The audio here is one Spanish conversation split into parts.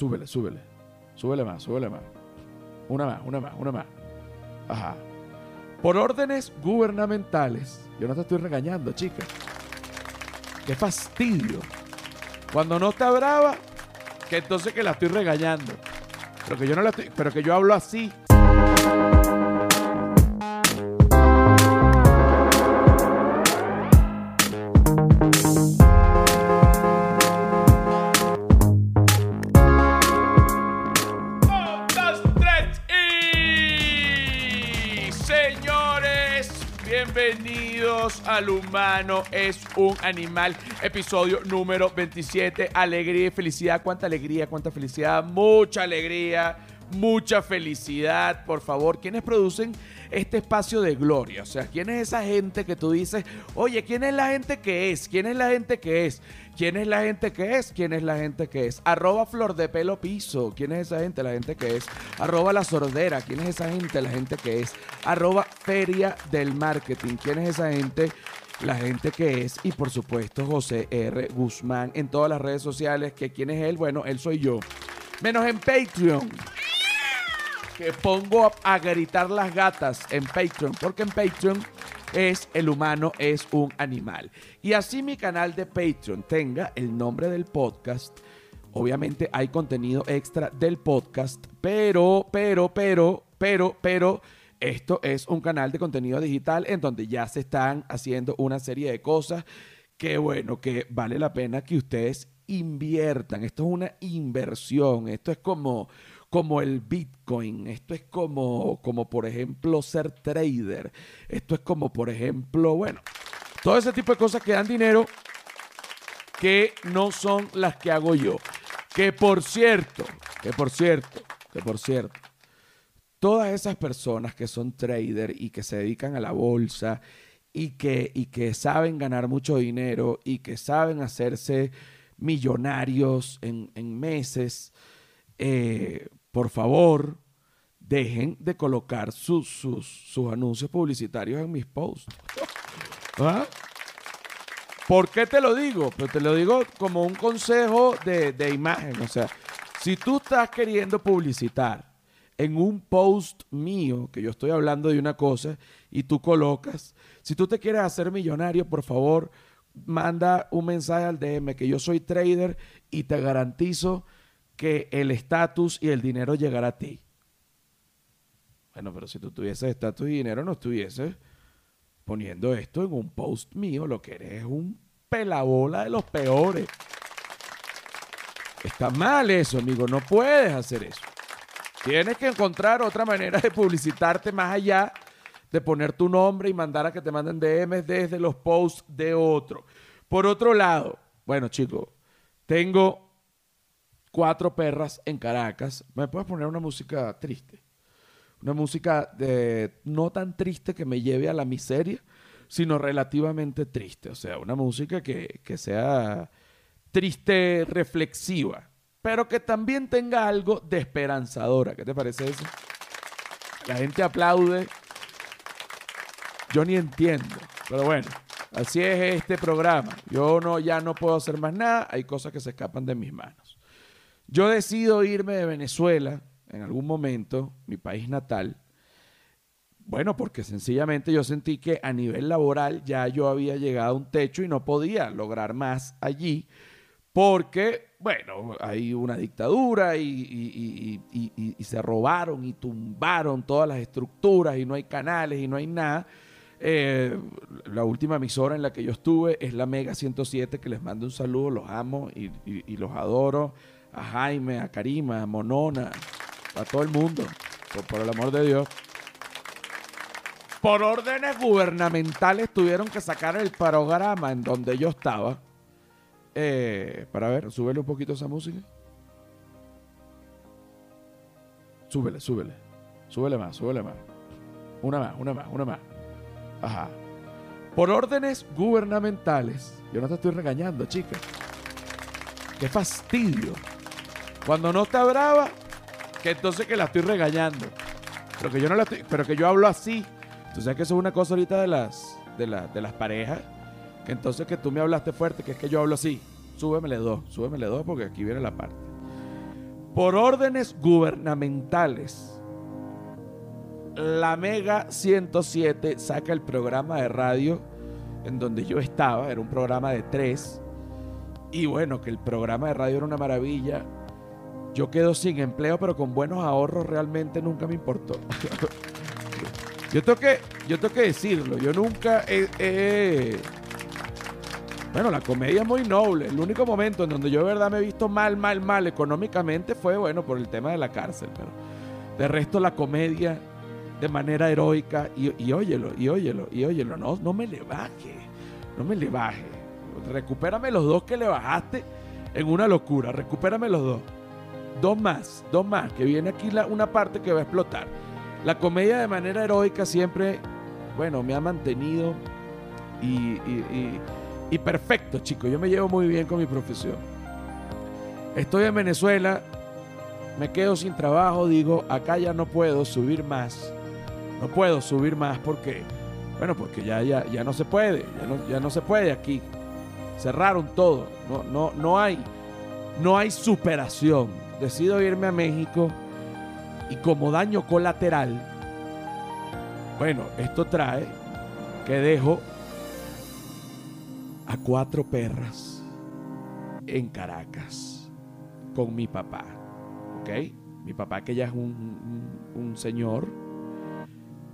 Súbele, súbele. Súbele más, súbele más. Una más, una más, una más. Ajá. Por órdenes gubernamentales. Yo no te estoy regañando, chica. Qué fastidio. Cuando no está brava, que entonces que la estoy regañando. Pero que yo no la estoy, pero que yo hablo así. Humano es un animal, episodio número 27, alegría y felicidad, cuánta alegría, cuánta felicidad, mucha alegría, mucha felicidad, por favor, ¿quiénes producen este espacio de gloria? O sea, ¿quién es esa gente que tú dices, oye, ¿quién es la gente que es? ¿Quién es la gente que es? ¿Quién es la gente que es? ¿Quién es la gente que es? Arroba flor de pelo piso. ¿Quién es esa gente? La gente que es. Arroba la sordera. ¿Quién es esa gente? La gente que es. Arroba feria del marketing. ¿Quién es esa gente? La gente que es. Y por supuesto, José R. Guzmán en todas las redes sociales. ¿Que ¿Quién es él? Bueno, él soy yo. Menos en Patreon. Que pongo a, a gritar las gatas en Patreon. Porque en Patreon es el humano es un animal. Y así mi canal de Patreon tenga el nombre del podcast. Obviamente hay contenido extra del podcast, pero, pero, pero, pero, pero, esto es un canal de contenido digital en donde ya se están haciendo una serie de cosas que, bueno, que vale la pena que ustedes inviertan. Esto es una inversión. Esto es como, como el Bitcoin. Esto es como, como, por ejemplo, ser trader. Esto es como, por ejemplo, bueno, todo ese tipo de cosas que dan dinero que no son las que hago yo. Que por cierto, que por cierto, que por cierto, todas esas personas que son trader y que se dedican a la bolsa y que, y que saben ganar mucho dinero y que saben hacerse millonarios en, en meses, eh, por favor, dejen de colocar sus, sus, sus anuncios publicitarios en mis posts. ¿Ah? ¿Por qué te lo digo? Pues te lo digo como un consejo de, de imagen. O sea, si tú estás queriendo publicitar en un post mío, que yo estoy hablando de una cosa, y tú colocas, si tú te quieres hacer millonario, por favor, manda un mensaje al DM que yo soy trader y te garantizo que el estatus y el dinero llegará a ti. Bueno, pero si tú tuvieses estatus y dinero, no estuvieses poniendo esto en un post mío, lo que eres es un pelabola de los peores. Está mal eso, amigo, no puedes hacer eso. Tienes que encontrar otra manera de publicitarte más allá de poner tu nombre y mandar a que te manden DMs desde los posts de otro. Por otro lado, bueno, chicos, tengo cuatro perras en Caracas. ¿Me puedes poner una música triste? Una música de no tan triste que me lleve a la miseria, sino relativamente triste. O sea, una música que, que sea triste, reflexiva, pero que también tenga algo de esperanzadora. ¿Qué te parece eso? La gente aplaude. Yo ni entiendo, pero bueno, así es este programa. Yo no, ya no puedo hacer más nada, hay cosas que se escapan de mis manos. Yo decido irme de Venezuela en algún momento, mi país natal, bueno, porque sencillamente yo sentí que a nivel laboral ya yo había llegado a un techo y no podía lograr más allí, porque, bueno, hay una dictadura y, se robaron y tumbaron todas las estructuras y no hay canales y no hay nada. Eh, la última emisora en la que yo estuve es la Mega 107, que les mando un saludo, los amo y los adoro. A Jaime, a Karima, a Monona, a todo el mundo, por, el amor de Dios. Por órdenes gubernamentales tuvieron que sacar el programa en donde yo estaba. Eh, para ver, súbele un poquito esa música. Súbele, súbele. Súbele más, súbele más. Una más, una más, una más. Ajá. Por órdenes gubernamentales. Yo no te estoy regañando, chica. Qué fastidio. Cuando no está brava, que entonces que la estoy regañando. Pero que yo no la estoy, pero que yo hablo así. Tú sabes que eso es una cosa ahorita de las, de, la- de las parejas. Que entonces que tú me hablaste fuerte, que es que yo hablo así. Súbemele dos, súbemele dos porque aquí viene la parte. por órdenes gubernamentales, la Mega 107 saca el programa de radio en donde yo estaba, era un programa de tres, y bueno, que el programa de radio era una maravilla. Yo quedo sin empleo, pero con buenos ahorros realmente nunca me importó. yo, tengo que, yo tengo que decirlo, yo nunca Bueno, la comedia es muy noble. El único momento en donde yo de verdad me he visto mal, mal, mal económicamente fue, bueno, por el tema de la cárcel. Pero de resto la comedia de manera heroica y, y óyelo, y óyelo, y óyelo. No, no me le baje, no me le baje. Recupérame los dos que le bajaste en una locura. Recupérame los dos. Dos más, dos más, que viene aquí la, una parte que va a explotar. La comedia de manera heroica siempre, bueno, me ha mantenido y, y, perfecto, chicos. Yo me llevo muy bien con mi profesión. Estoy en Venezuela, me quedo sin trabajo, digo, acá ya no puedo subir más. No puedo subir más porque, bueno, porque ya, ya, ya no se puede, ya no, ya no se puede aquí. Cerraron todo. No, no, no, hay, no hay superación. Decido irme a México y como daño colateral, bueno, esto trae que dejo a cuatro perras en Caracas con mi papá. ¿Ok? Mi papá que ya es un, señor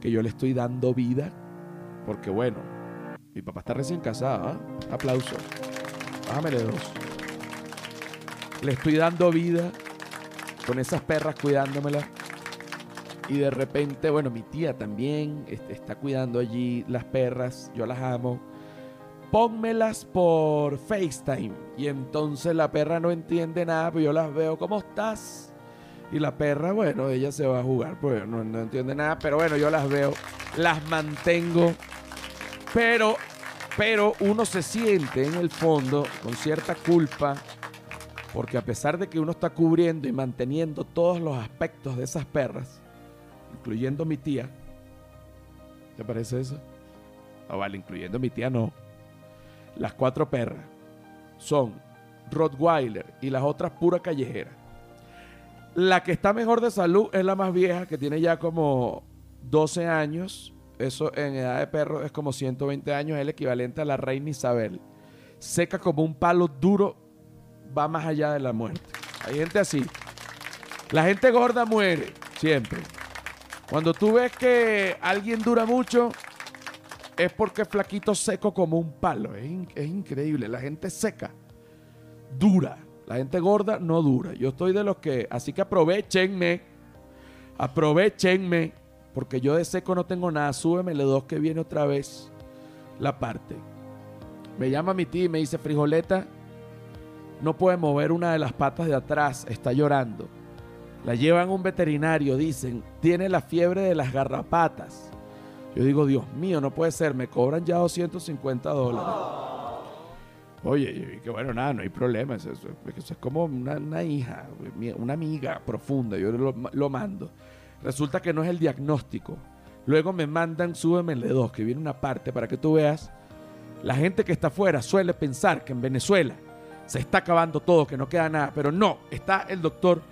que yo le estoy dando vida porque bueno, mi papá está recién casado. ¿ah? Aplauso. Bájamele dos. Le estoy dando vida con esas perras cuidándomelas. Y de repente, bueno, mi tía también este, está cuidando allí las perras. Yo las amo. Pónmelas por FaceTime. Y entonces la perra no entiende nada, pero yo las veo. ¿Cómo estás? Y la perra, bueno, ella se va a jugar, pues no, no entiende nada. Pero bueno, yo las veo. Las mantengo pero, pero uno se siente en el fondo con cierta culpa porque a pesar de que uno está cubriendo y manteniendo todos los aspectos de esas perras, incluyendo mi tía, ¿te parece eso? No vale, incluyendo mi tía no. Las cuatro perras son Rottweiler y las otras pura callejera. La que está mejor de salud es la más vieja, que tiene ya como 12 años eso en edad de perro es como 120 años, es el equivalente a la reina Isabel. Seca como un palo duro, va más allá de la muerte. Hay gente así. La gente gorda muere, siempre. Cuando tú ves que alguien dura mucho, es porque es flaquito seco como un palo. Es, increíble. La gente seca, dura. La gente gorda no dura. Yo estoy de los que, así que aprovechenme, aprovechenme porque yo de seco no tengo nada, súbemele dos que viene otra vez la parte. Me llama mi tía y me dice, frijoleta, no puede mover una de las patas de atrás, está llorando. La llevan a un veterinario, dicen, tiene la fiebre de las garrapatas. Yo digo, Dios mío, no puede ser, me cobran ya 250 dólares. Oye, que bueno, nada, no hay problema, eso, es como una, hija, una amiga profunda, yo lo mando. Resulta que no es el diagnóstico. Luego me mandan, súbeme el dos, que viene una parte para que tú veas. La gente que está afuera suele pensar que en Venezuela se está acabando todo, que no queda nada, pero no, está el doctor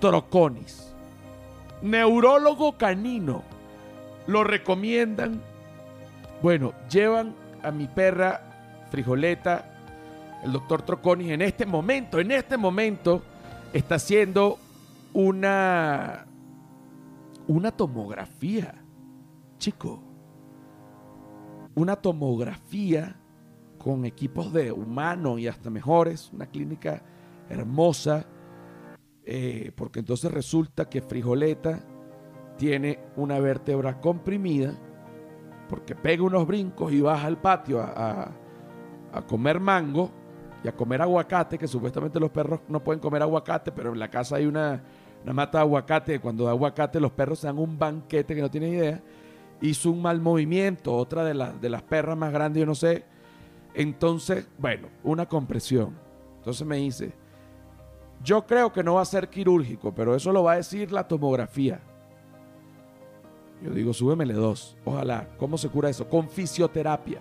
Troconis, neurólogo canino. Lo recomiendan. Bueno, llevan a mi perra Frijoleta, el doctor Troconis, en este momento, en este momento, está haciendo una una tomografía, chico. Una tomografía con equipos de humano y hasta mejores, una clínica hermosa, eh, porque entonces resulta que Frijoleta tiene una vértebra comprimida, porque pega unos brincos y baja al patio a, comer mango y a comer aguacate, que supuestamente los perros no pueden comer aguacate, pero en la casa hay una una mata de aguacate, cuando da aguacate los perros se dan un banquete que no tienen idea, hizo un mal movimiento, otra de, las de las perras más grandes, yo no sé. Entonces, bueno, una compresión. Entonces me dice, yo creo que no va a ser quirúrgico, pero eso lo va a decir la tomografía. Yo digo, súbemele dos. Ojalá. ¿Cómo se cura eso? Con fisioterapia.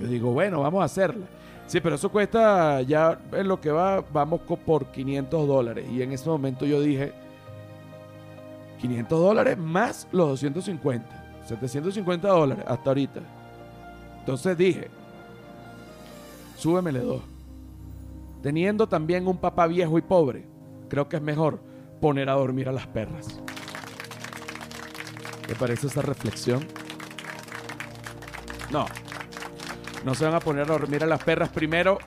Yo digo, bueno, vamos a hacerla. Sí, pero eso cuesta, ya en lo que va, vamos por 500 dólares. Y en ese momento yo dije, 500 dólares más los 250. 750 dólares hasta ahorita. Entonces dije, súbemele dos. Teniendo también un papá viejo y pobre, creo que es mejor poner a dormir a las perras. ¿Te parece esa reflexión? No, no se van a poner a dormir a las perras. Primero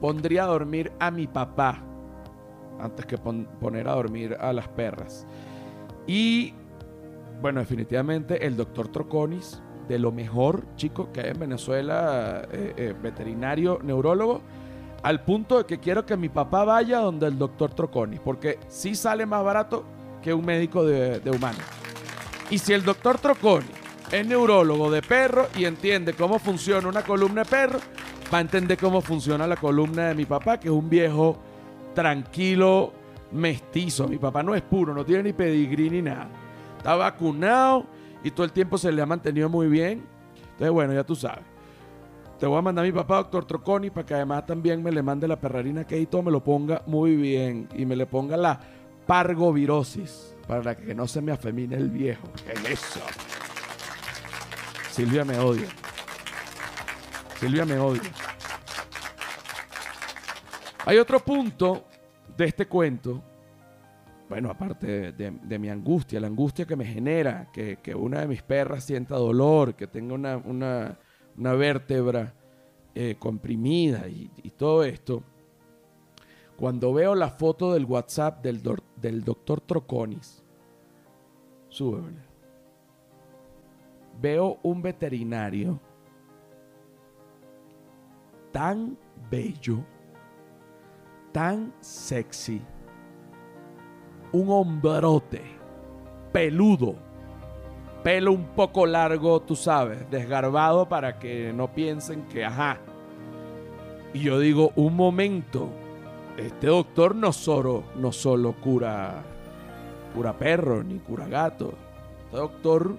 pondría a dormir a mi papá antes que poner a dormir a las perras. Y bueno, definitivamente el doctor Troconis, de lo mejor, chico, que hay en Venezuela, eh, eh, veterinario, neurólogo, al punto de que quiero que mi papá vaya donde el doctor Troconis, porque sí sale más barato que un médico de, de humanos. Y si el doctor Troconis es neurólogo de perro y entiende cómo funciona una columna de perro, va a entender cómo funciona la columna de mi papá, que es un viejo tranquilo, mestizo. Mi papá no es puro, no tiene ni pedigrí ni nada. Está vacunado y todo el tiempo se le ha mantenido muy bien. Entonces, bueno, ya tú sabes. Te voy a mandar a mi papá, doctor Troconi, para que además también me le mande la perrarina que todo me lo ponga muy bien y me le ponga la pargovirosis para que no se me afemine el viejo. ¿Qué es eso? Silvia me odia. Silvia me odia. Hay otro punto de este cuento. Bueno, aparte de, mi angustia, la angustia que me genera que, una de mis perras sienta dolor, que tenga una, vértebra eh, comprimida y, todo esto. Cuando veo la foto del WhatsApp del, del doctor Troconis, súbeme veo un veterinario tan bello, tan sexy, un hombrote, peludo, pelo un poco largo, tú sabes, desgarbado para que no piensen que, ajá. Y yo digo, un momento, este doctor no solo, no solo cura, cura perro ni cura gato. Este doctor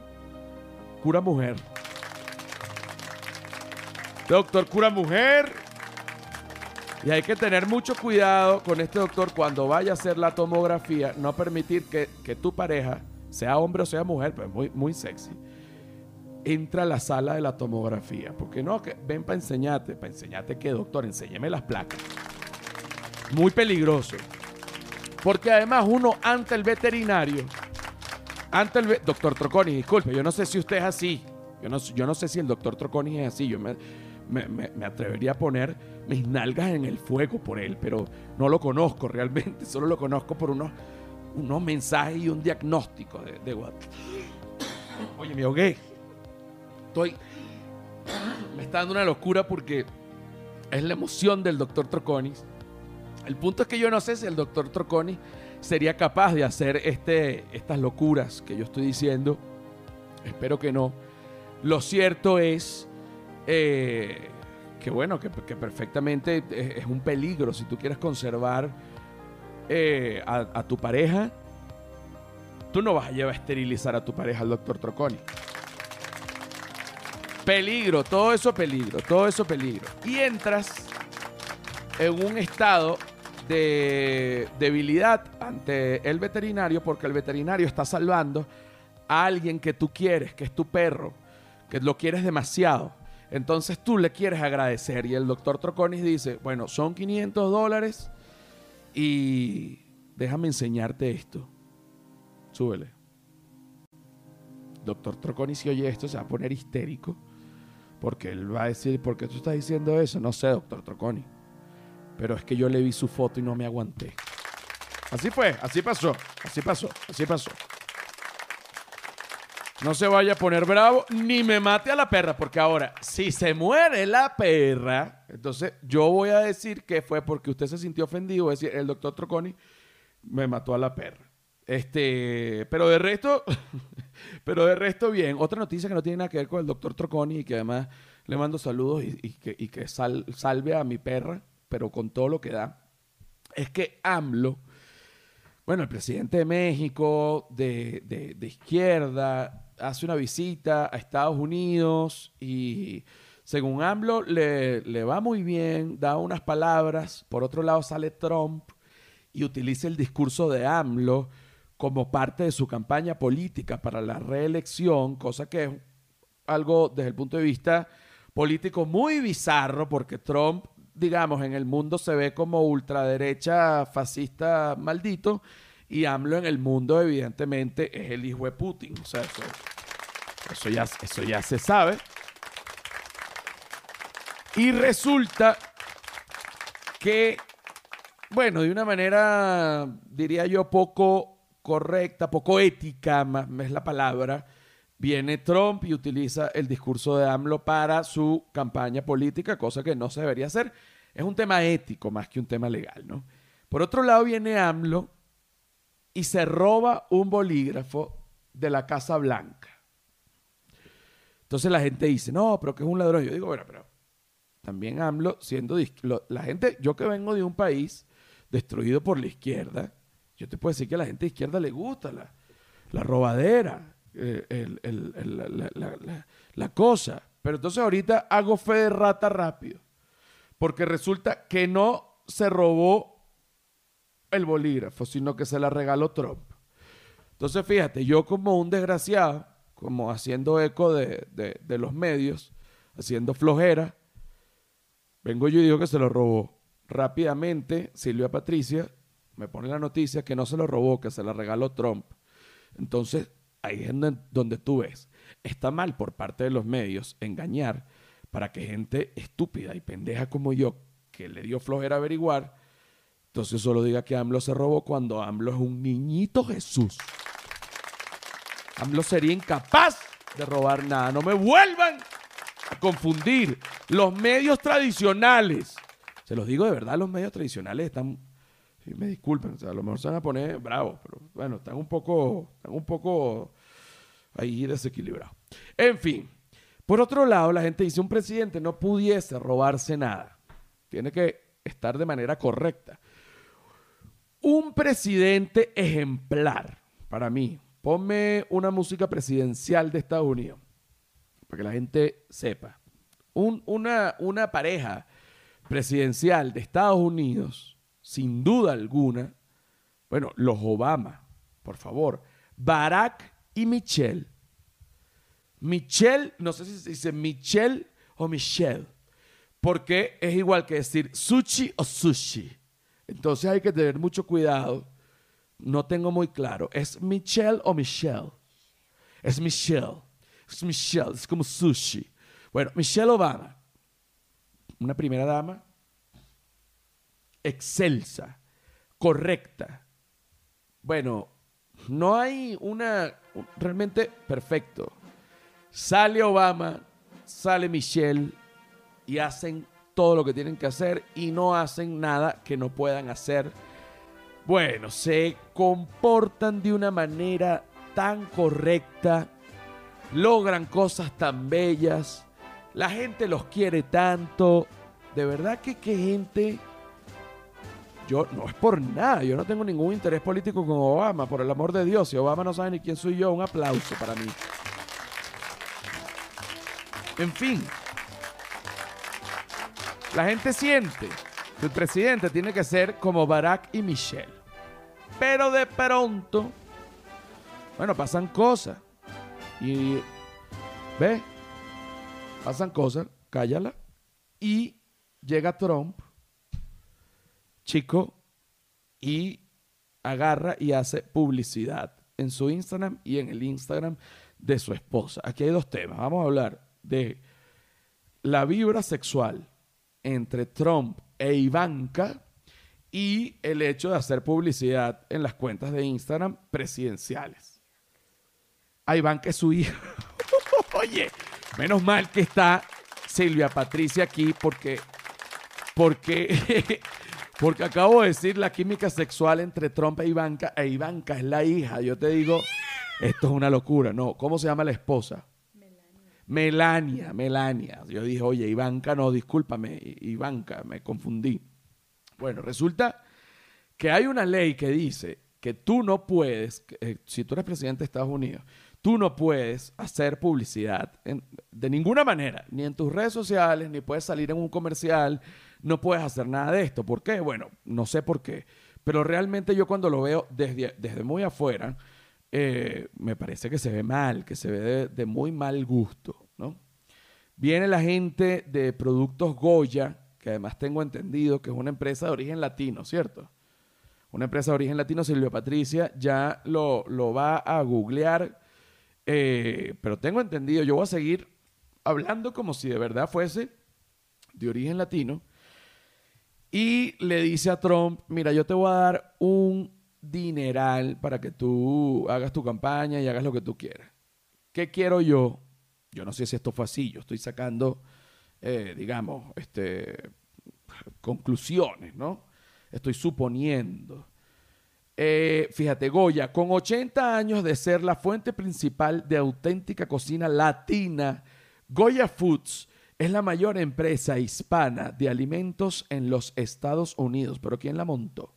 cura mujer. Doctor cura mujer. Y hay que tener mucho cuidado con este doctor cuando vaya a hacer la tomografía. No permitir que, tu pareja, sea hombre o sea mujer, pues muy, muy sexy, entra a la sala de la tomografía. Porque no, que ven para enseñarte. Para enseñarte que, doctor, enséñeme las placas. Muy peligroso. Porque además uno ante el veterinario ante el doctor Troconi, disculpe, yo no sé si usted es así. Yo no, yo no sé si el doctor Troconi es así. Yo me, me, atrevería a poner mis nalgas en el fuego por él, pero no lo conozco realmente. Solo lo conozco por unos, unos mensajes y un diagnóstico de, de WhatsApp. Oye, me ahogué. Estoy. Me está dando una locura porque es la emoción del doctor Troconis. El punto es que yo no sé si el doctor Troconis sería capaz de hacer este, estas locuras que yo estoy diciendo. Espero que no. Lo cierto es eh, que, bueno, que, perfectamente es, un peligro si tú quieres conservar eh, a, tu pareja. Tú no vas a llevar a esterilizar a tu pareja al doctor Troconi. Peligro, todo eso peligro, todo eso peligro. Y entras en un estado de debilidad ante el veterinario porque el veterinario está salvando a alguien que tú quieres, que es tu perro, que lo quieres demasiado. Entonces tú le quieres agradecer y el doctor Troconis dice, bueno, son 500 dólares y déjame enseñarte esto. Súbele. Doctor Troconis, si oye esto, se va a poner histérico porque él va a decir, ¿por qué tú estás diciendo eso? No sé, doctor Troconis pero es que yo le vi su foto y no me aguanté. Así fue, así pasó, así pasó, así pasó. No se vaya a poner bravo ni me mate a la perra, porque ahora, si se muere la perra, entonces yo voy a decir que fue porque usted se sintió ofendido, es decir, el doctor Troconi me mató a la perra. Este, pero de resto, pero de resto bien. Otra noticia que no tiene nada que ver con el doctor Troconi y que además le mando saludos y, que, salve a mi perra pero con todo lo que da, es que AMLO, bueno, el presidente de México, de, izquierda, hace una visita a Estados Unidos y según AMLO, le, le va muy bien, da unas palabras. Por otro lado, sale Trump y utiliza el discurso de AMLO como parte de su campaña política para la reelección, cosa que es algo desde el punto de vista político muy bizarro, porque Trump, digamos, en el mundo se ve como ultraderecha, fascista, maldito, y AMLO en el mundo, evidentemente, es el hijo de Putin. O sea, eso, ya, eso ya se sabe. Y resulta que, bueno, de una manera, diría yo, poco correcta, poco ética, más es la palabra, viene Trump y utiliza el discurso de AMLO para su campaña política, cosa que no se debería hacer. Es un tema ético más que un tema legal, ¿no? Por otro lado viene AMLO y se roba un bolígrafo de la Casa Blanca. Entonces la gente dice, no, pero que es un ladrón. Yo digo, bueno, pero también AMLO siendo... La gente, yo que vengo de un país destruido por la izquierda, yo te puedo decir que a la gente de izquierda le gusta la, la robadera, eh, la, cosa. Pero entonces ahorita hago fe de rata rápido. Porque resulta que no se robó el bolígrafo, sino que se la regaló Trump. Entonces fíjate, yo como un desgraciado, como haciendo eco de, de los medios, haciendo flojera, vengo yo y digo que se lo robó. Rápidamente, Silvia Patricia me pone la noticia que no se lo robó, que se la regaló Trump. Entonces, ahí es donde tú ves. Está mal por parte de los medios engañar para que gente estúpida y pendeja como yo, que le dio flojera averiguar, entonces solo diga que AMLO se robó cuando AMLO es un niñito Jesús. AMLO sería incapaz de robar nada. No me vuelvan a confundir. Los medios tradicionales, se los digo de verdad, los medios tradicionales están me disculpen, a lo mejor se van a poner bravos, pero bueno, están un poco, están un poco ahí desequilibrados. En fin, por otro lado, la gente dice, un presidente no pudiese robarse nada. Tiene que estar de manera correcta. Un presidente ejemplar, para mí, ponme una música presidencial de Estados Unidos, para que la gente sepa. una, una pareja presidencial de Estados Unidos sin duda alguna, bueno, los Obama, por favor, Barack y Michelle. Michelle, no sé si se dice Michelle o Michelle, porque es igual que decir sushi o sushi. Entonces hay que tener mucho cuidado. No tengo muy claro. ¿Es Michelle o Michelle? Es Michelle. Es Michelle. Es como sushi. Bueno, Michelle Obama, una primera dama excelsa, correcta. Bueno, no hay una realmente perfecto. Sale Obama, sale Michelle y hacen todo lo que tienen que hacer y no hacen nada que no puedan hacer. Bueno, se comportan de una manera tan correcta, logran cosas tan bellas, la gente los quiere tanto. De verdad que qué gente yo no es por nada, yo no tengo ningún interés político con Obama, por el amor de Dios. Si Obama no sabe ni quién soy yo, un aplauso para mí. En fin, la gente siente que el presidente tiene que ser como Barack y Michelle. Pero de pronto, bueno, pasan cosas. Y, ve, pasan cosas, cállala. Y llega Trump chico y agarra y hace publicidad en su Instagram y en el Instagram de su esposa. Aquí hay dos temas. Vamos a hablar de la vibra sexual entre Trump e Ivanka y el hecho de hacer publicidad en las cuentas de Instagram presidenciales. A Ivanka es su hija. Oye, menos mal que está Silvia Patricia aquí porque porque Porque acabo de decir la química sexual entre Trump e Ivanka, e Ivanka es la hija. Yo te digo, esto es una locura. No, ¿cómo se llama la esposa? Melania. Melania. Yo dije, oye, Ivanka, no, discúlpame, Ivanka, me confundí. Bueno, resulta que hay una ley que dice que tú no puedes, eh, si tú eres presidente de Estados Unidos, Tú no puedes hacer publicidad de ninguna manera, ni en tus redes sociales, ni puedes salir en un comercial, no puedes hacer nada de esto. ¿Por qué? Bueno, no sé por qué, pero realmente yo cuando lo veo desde, desde muy afuera, eh, me parece que se ve mal, que se ve de, muy mal gusto, ¿no? Viene la gente de Productos Goya, que además tengo entendido que es una empresa de origen latino, ¿cierto? Una empresa de origen latino, Silvia Patricia, ya lo, lo va a googlear, eh, pero tengo entendido, yo voy a seguir hablando como si de verdad fuese de origen latino, y le dice a Trump, mira, yo te voy a dar un dineral para que tú hagas tu campaña y hagas lo que tú quieras. ¿Qué quiero yo? Yo no sé si esto fue así, yo estoy sacando, eh, digamos, este, conclusiones, ¿no? Estoy suponiendo. Eh, fíjate, Goya, con 80 años de ser la fuente principal de auténtica cocina latina, Goya Foods es la mayor empresa hispana de alimentos en los Estados Unidos. ¿Pero quién la montó?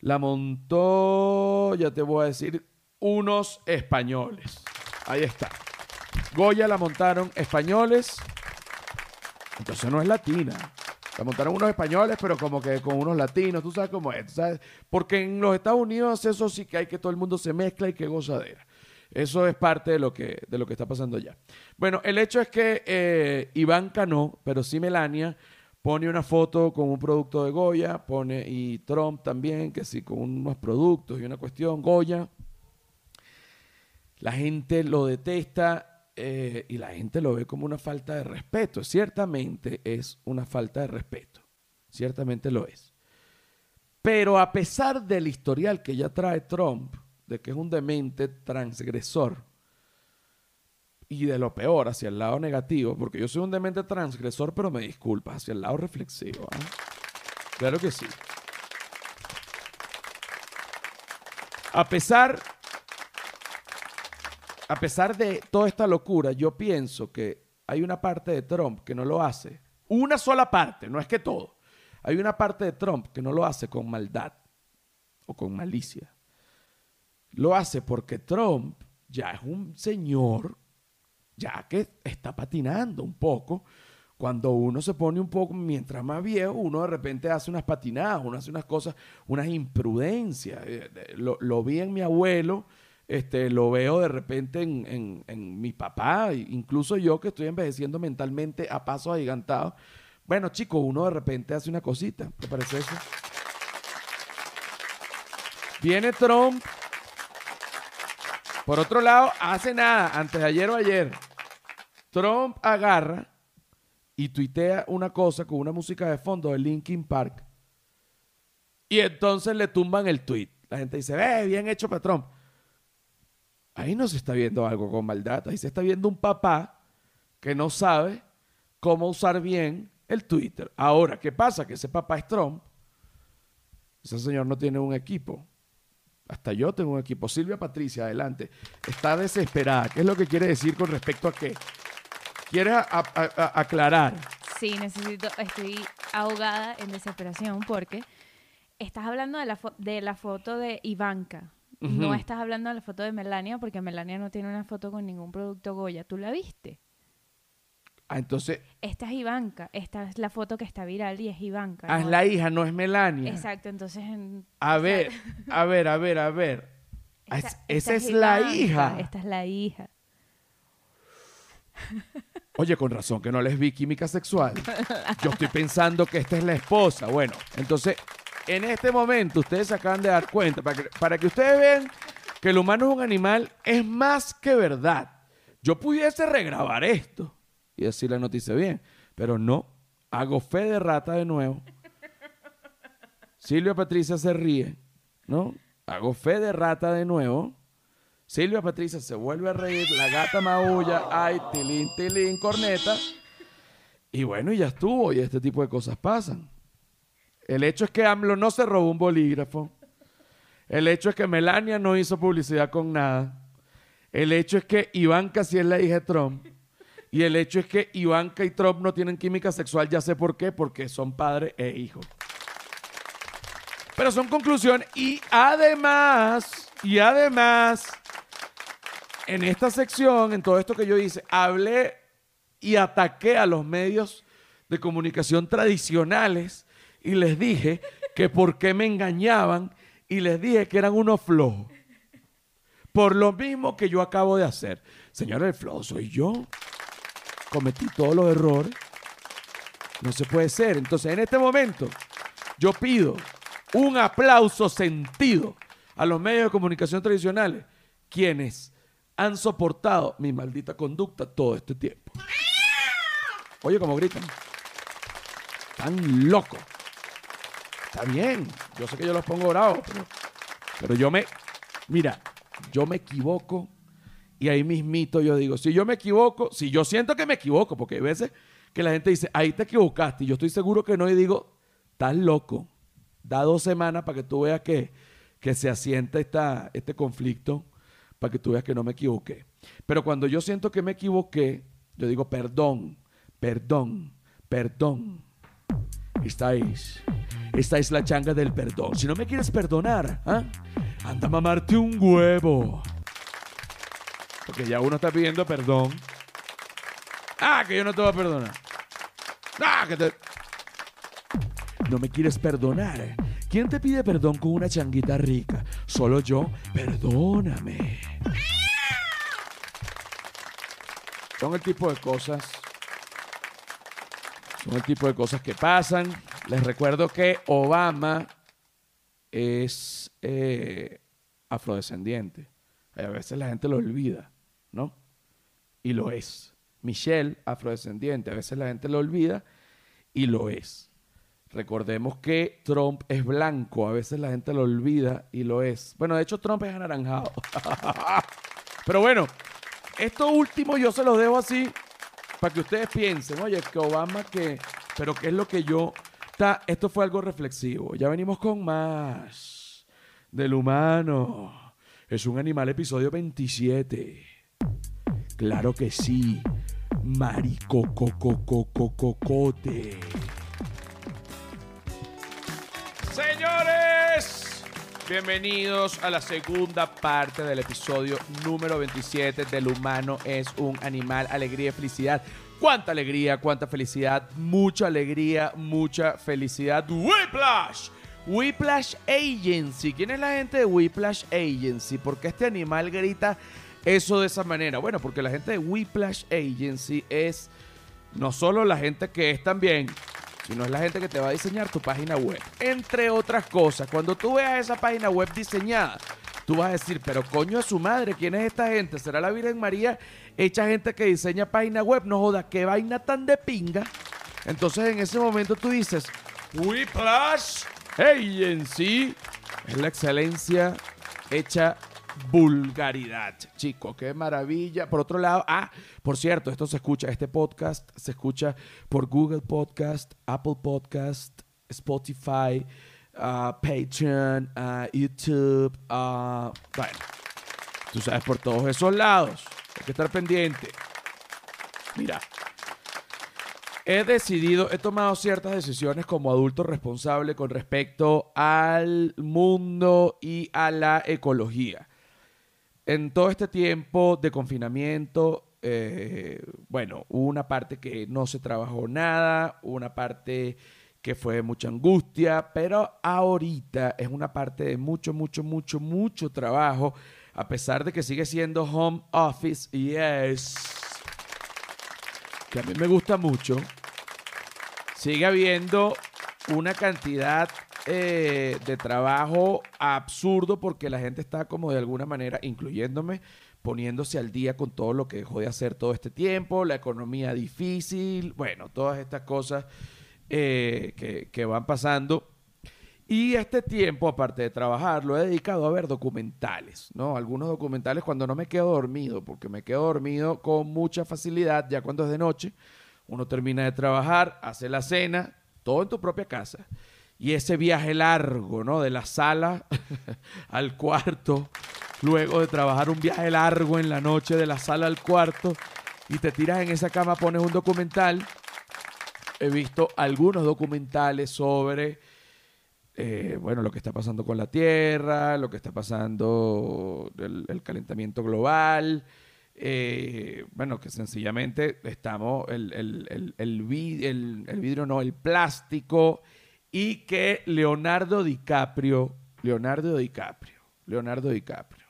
La montó, ya te voy a decir, unos españoles. Ahí está. Goya la montaron españoles. Entonces no es latina. La montaron unos españoles, pero como que con unos latinos. Tú sabes cómo es. ¿tú sabes? Porque en los Estados Unidos eso sí que hay que todo el mundo se mezcla y que gozadera. Eso es parte de lo que, de lo que está pasando allá. Bueno, el hecho es que eh, Ivanka no, pero sí Melania pone una foto con un producto de Goya, pone y Trump también, que sí, con unos productos y una cuestión, Goya. La gente lo detesta eh, y la gente lo ve como una falta de respeto. Ciertamente es una falta de respeto. Ciertamente lo es. Pero a pesar del historial que ya trae Trump, de que es un demente transgresor, y de lo peor, hacia el lado negativo, porque yo soy un demente transgresor, pero me disculpas, hacia el lado reflexivo. Claro que sí. A pesar, a pesar de toda esta locura, yo pienso que hay una parte de Trump que no lo hace. Una sola parte, no es que todo. Hay una parte de Trump que no lo hace con maldad o con malicia. Lo hace porque Trump ya es un señor, ya que está patinando un poco. Cuando uno se pone un poco, mientras más viejo, uno de repente hace unas patinadas, uno hace unas cosas, unas imprudencias. Eh, Lo, lo vi en mi abuelo, este, lo veo de repente en, en- en mi papá, incluso yo que estoy envejeciendo mentalmente a pasos agigantados. Bueno, chicos, uno de repente hace una cosita. ¿Te parece eso? Viene Trump. Por otro lado, hace nada, antes de ayer o ayer, Trump agarra y tuitea una cosa con una música de fondo de Linkin Park. Y entonces le tumban el tweet. La gente dice, ve, bien hecho para Trump. Ahí no se está viendo algo con maldad. Ahí se está viendo un papá que no sabe cómo usar bien el Twitter. Ahora, ¿qué pasa? Que ese papá es Trump. Ese señor no tiene un equipo. Hasta yo tengo un equipo. Silvia Patricia, adelante. Está desesperada. ¿Qué es lo que quiere decir con respecto a qué? ¿Quieres a- a- a- aclarar? Sí, necesito, estoy ahogada en desesperación porque estás hablando de la, fo- de la foto de Ivanka. No estás hablando de la foto de Melania porque Melania no tiene una foto con ningún producto Goya. ¿Tú la viste? Ah, entonces, Esta es Ivanka. Esta es la foto que está viral y es Ivanka. ah, es la hija, no es Melania. Exacto, entonces... en- A ver, a ver, a ver, a ver. Esta- es- esta esa es la hija. Esta es la hija. Oye, con razón que no les vi química sexual. Yo estoy pensando que esta es la esposa. Bueno, entonces, en este momento ustedes se acaban de dar cuenta, para que, ustedes vean que el humano es un animal, es más que verdad. Yo pudiese regrabar esto y decir la noticia bien, pero no. Hago fe de rata de nuevo. Silvia Patricia se ríe, ¿no? Hago fe de rata de nuevo. Silvia Patricia se vuelve a reír, la gata maulla, ay, tilín, tilín, corneta. Y bueno, y ya estuvo, y este tipo de cosas pasan. El hecho es que AMLO no se robó un bolígrafo. El hecho es que Melania no hizo publicidad con nada. El hecho es que Ivanka sí es la hija de Trump. Y el hecho es que Ivanka y Trump no tienen química sexual, ya sé por qué, porque son padre e hijo. Pero son conclusiones y además, y además, en esta sección, en todo esto que yo hice, hablé y ataqué a los medios de comunicación tradicionales y les dije que por qué me engañaban y les dije que eran unos flojos. Por lo mismo que yo acabo de hacer. Señores, el flojo soy yo. Cometí todos los errores. No se puede ser. Entonces, en este momento, yo pido un aplauso sentido a los medios de comunicación tradicionales, quienes han soportado mi maldita conducta todo este tiempo. Oye, como gritan. Están locos. Está bien. Yo sé que yo los pongo bravos, pero, pero yo me. Mira, yo me equivoco y ahí mismito yo digo, si yo me equivoco, si yo siento que me equivoco, porque hay veces que la gente dice, ahí te equivocaste, y yo estoy seguro que no, y digo, estás loco. Da dos semanas para que tú veas que, que se asienta esta, este conflicto, para que tú veas que no me equivoqué. Pero cuando yo siento que me equivoqué, yo digo, perdón, perdón, perdón. Esta es, esta es la changa del perdón. Si no me quieres perdonar, ¿ah? anda a mamarte un huevo. Porque ya uno está pidiendo perdón. Ah, que yo no te voy a perdonar. Ah, que te... No me quieres perdonar. ¿Quién te pide perdón con una changuita rica? Solo yo. Perdóname. Son el tipo de cosas. Son el tipo de cosas que pasan. Les recuerdo que Obama es eh, afrodescendiente. A veces la gente lo olvida, ¿no? Y lo es. Michelle, afrodescendiente. A veces la gente lo olvida y lo es. Recordemos que Trump es blanco, a veces la gente lo olvida y lo es. Bueno, de hecho Trump es anaranjado. Pero bueno, esto último yo se los dejo así para que ustedes piensen, oye, que Obama que, pero qué es lo que yo, está, esto fue algo reflexivo. Ya venimos con más del humano. Es un animal episodio 27. Claro que sí. Maricocococococote. Bienvenidos a la segunda parte del episodio número 27 del humano es un animal, alegría y felicidad. Cuánta alegría, cuánta felicidad, mucha alegría, mucha felicidad. Whiplash. Whiplash Agency. ¿Quién es la gente de Whiplash Agency? ¿Por qué este animal grita eso de esa manera? Bueno, porque la gente de Whiplash Agency es no solo la gente que es también sino es la gente que te va a diseñar tu página web. Entre otras cosas, cuando tú veas esa página web diseñada, tú vas a decir, pero coño a su madre, ¿quién es esta gente? ¿Será la Virgen María hecha gente que diseña página web? No joda, qué vaina tan de pinga. Entonces en ese momento tú dices, Whiplash Agency es la excelencia hecha vulgaridad, chico, qué maravilla. Por otro lado, ah, por cierto, esto se escucha, este podcast se escucha por Google Podcast, Apple Podcast, Spotify, uh, Patreon, uh, YouTube, uh, bueno, tú sabes, por todos esos lados. Hay que estar pendiente. Mira, he decidido, he tomado ciertas decisiones como adulto responsable con respecto al mundo y a la ecología. En todo este tiempo de confinamiento, eh, bueno, una parte que no se trabajó nada, una parte que fue mucha angustia, pero ahorita es una parte de mucho, mucho, mucho, mucho trabajo, a pesar de que sigue siendo home office y es que a mí me gusta mucho, sigue habiendo una cantidad eh, de trabajo absurdo porque la gente está como de alguna manera, incluyéndome, poniéndose al día con todo lo que dejó de hacer todo este tiempo, la economía difícil, bueno, todas estas cosas eh, que, que van pasando. Y este tiempo, aparte de trabajar, lo he dedicado a ver documentales, ¿no? Algunos documentales cuando no me quedo dormido, porque me quedo dormido con mucha facilidad, ya cuando es de noche, uno termina de trabajar, hace la cena, todo en tu propia casa y ese viaje largo, ¿no? De la sala al cuarto, luego de trabajar un viaje largo en la noche de la sala al cuarto y te tiras en esa cama, pones un documental. He visto algunos documentales sobre eh, bueno, lo que está pasando con la Tierra, lo que está pasando, el, el calentamiento global. eh, bueno, que sencillamente estamos, el, el, el, el vi- el- el vidrio no, el plástico, y que Leonardo DiCaprio, Leonardo DiCaprio, Leonardo DiCaprio.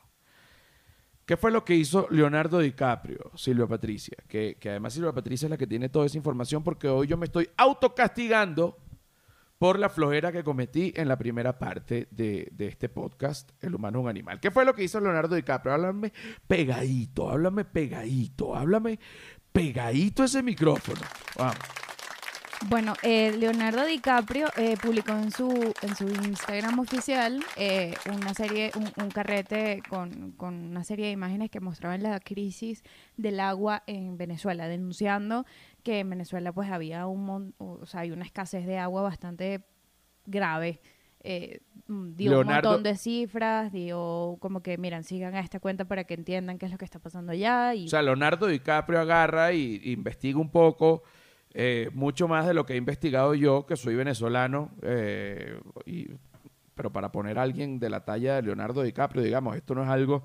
¿Qué fue lo que hizo Leonardo DiCaprio, Silvia Patricia? Que, que además Silvia Patricia es la que tiene toda esa información porque hoy yo me estoy autocastigando por la flojera que cometí en la primera parte de, de este podcast, El humano un animal. ¿Qué fue lo que hizo Leonardo DiCaprio? Háblame pegadito, háblame pegadito, háblame pegadito ese micrófono. Vamos. Bueno, eh, Leonardo DiCaprio eh, publicó en su, en su Instagram oficial eh, una serie, un, un carrete con, con una serie de imágenes que mostraban la crisis del agua en Venezuela, denunciando que en Venezuela pues había un mon- o sea, hay una escasez de agua bastante grave. Eh, mm, dio Leonardo- un montón de cifras, dio como que, miran, sigan a esta cuenta para que entiendan qué es lo que está pasando allá. Y O sea, Leonardo DiCaprio agarra y, y investiga un poco, eh, mucho más de lo que he investigado yo, que soy venezolano, eh, y- pero para poner a alguien de la talla de Leonardo DiCaprio, digamos, esto no es algo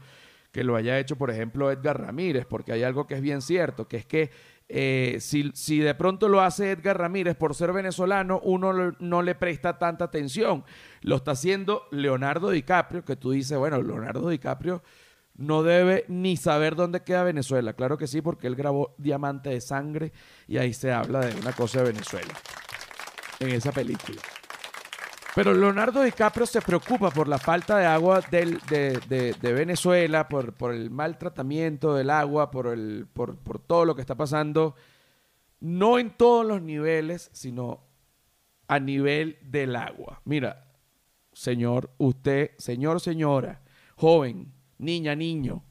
que lo haya hecho, por ejemplo, Edgar Ramírez, porque hay algo que es bien cierto, que es que eh, si, si de pronto lo hace Edgar Ramírez por ser venezolano, uno no le presta tanta atención. Lo está haciendo Leonardo DiCaprio, que tú dices, bueno, Leonardo DiCaprio no debe ni saber dónde queda Venezuela. Claro que sí, porque él grabó Diamante de Sangre y ahí se habla de una cosa de Venezuela en esa película. Pero Leonardo DiCaprio se preocupa por la falta de agua de, Venezuela, por, el mal tratamiento del agua, por, por todo lo que está pasando, no en todos los niveles, sino a nivel del agua. Mira, señor, usted, señor, señora, joven, niña, niño,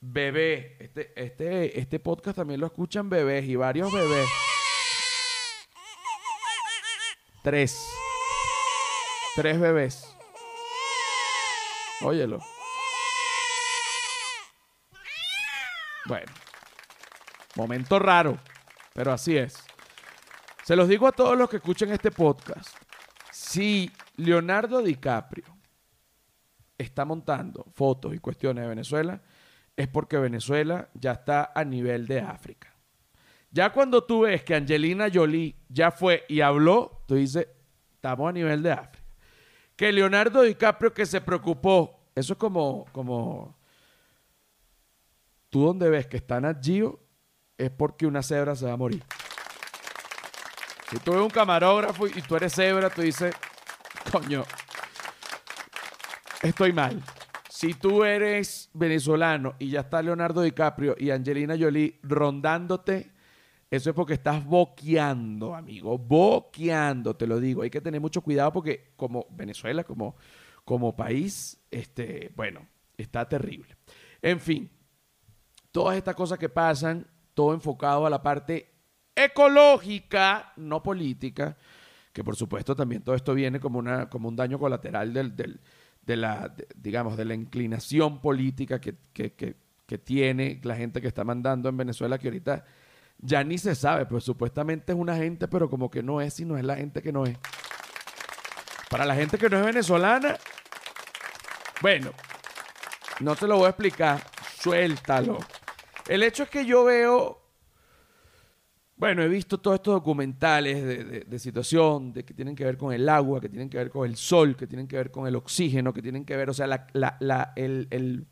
bebé, este, este, este podcast también lo escuchan bebés y varios bebés. Tres. Tres bebés. Óyelo. Bueno. Momento raro, pero así es. Se los digo a todos los que escuchen este podcast. Si Leonardo DiCaprio está montando fotos y cuestiones de Venezuela, es porque Venezuela ya está a nivel de África. Ya cuando tú ves que Angelina Jolie ya fue y habló, tú dices, estamos a nivel de África. Que Leonardo DiCaprio que se preocupó, eso es como, como tú donde ves que está Nat Geo, es porque una cebra se va a morir. Si tú ves un camarógrafo y tú eres cebra, tú dices, coño, estoy mal. Si tú eres venezolano y ya está Leonardo DiCaprio y Angelina Jolie rondándote, eso es porque estás boqueando, amigo. Boqueando, te lo digo. Hay que tener mucho cuidado porque como Venezuela, como, como país, este, bueno, está terrible. En fin, todas estas cosas que pasan, todo enfocado a la parte ecológica, no política, que por supuesto también todo esto viene como, una, como un daño colateral del, del- de la, digamos, de la inclinación política que, que- que- que tiene la gente que está mandando en Venezuela, que ahorita ya ni se sabe, pues supuestamente es una gente, pero como que no es, y no es la gente que no es. Para la gente que no es venezolana, bueno, no te lo voy a explicar, suéltalo. El hecho es que yo veo, bueno, he visto todos estos documentales de, de- de situación, de que tienen que ver con el agua, que tienen que ver con el sol, que tienen que ver con el oxígeno, que tienen que ver, o sea, el, el-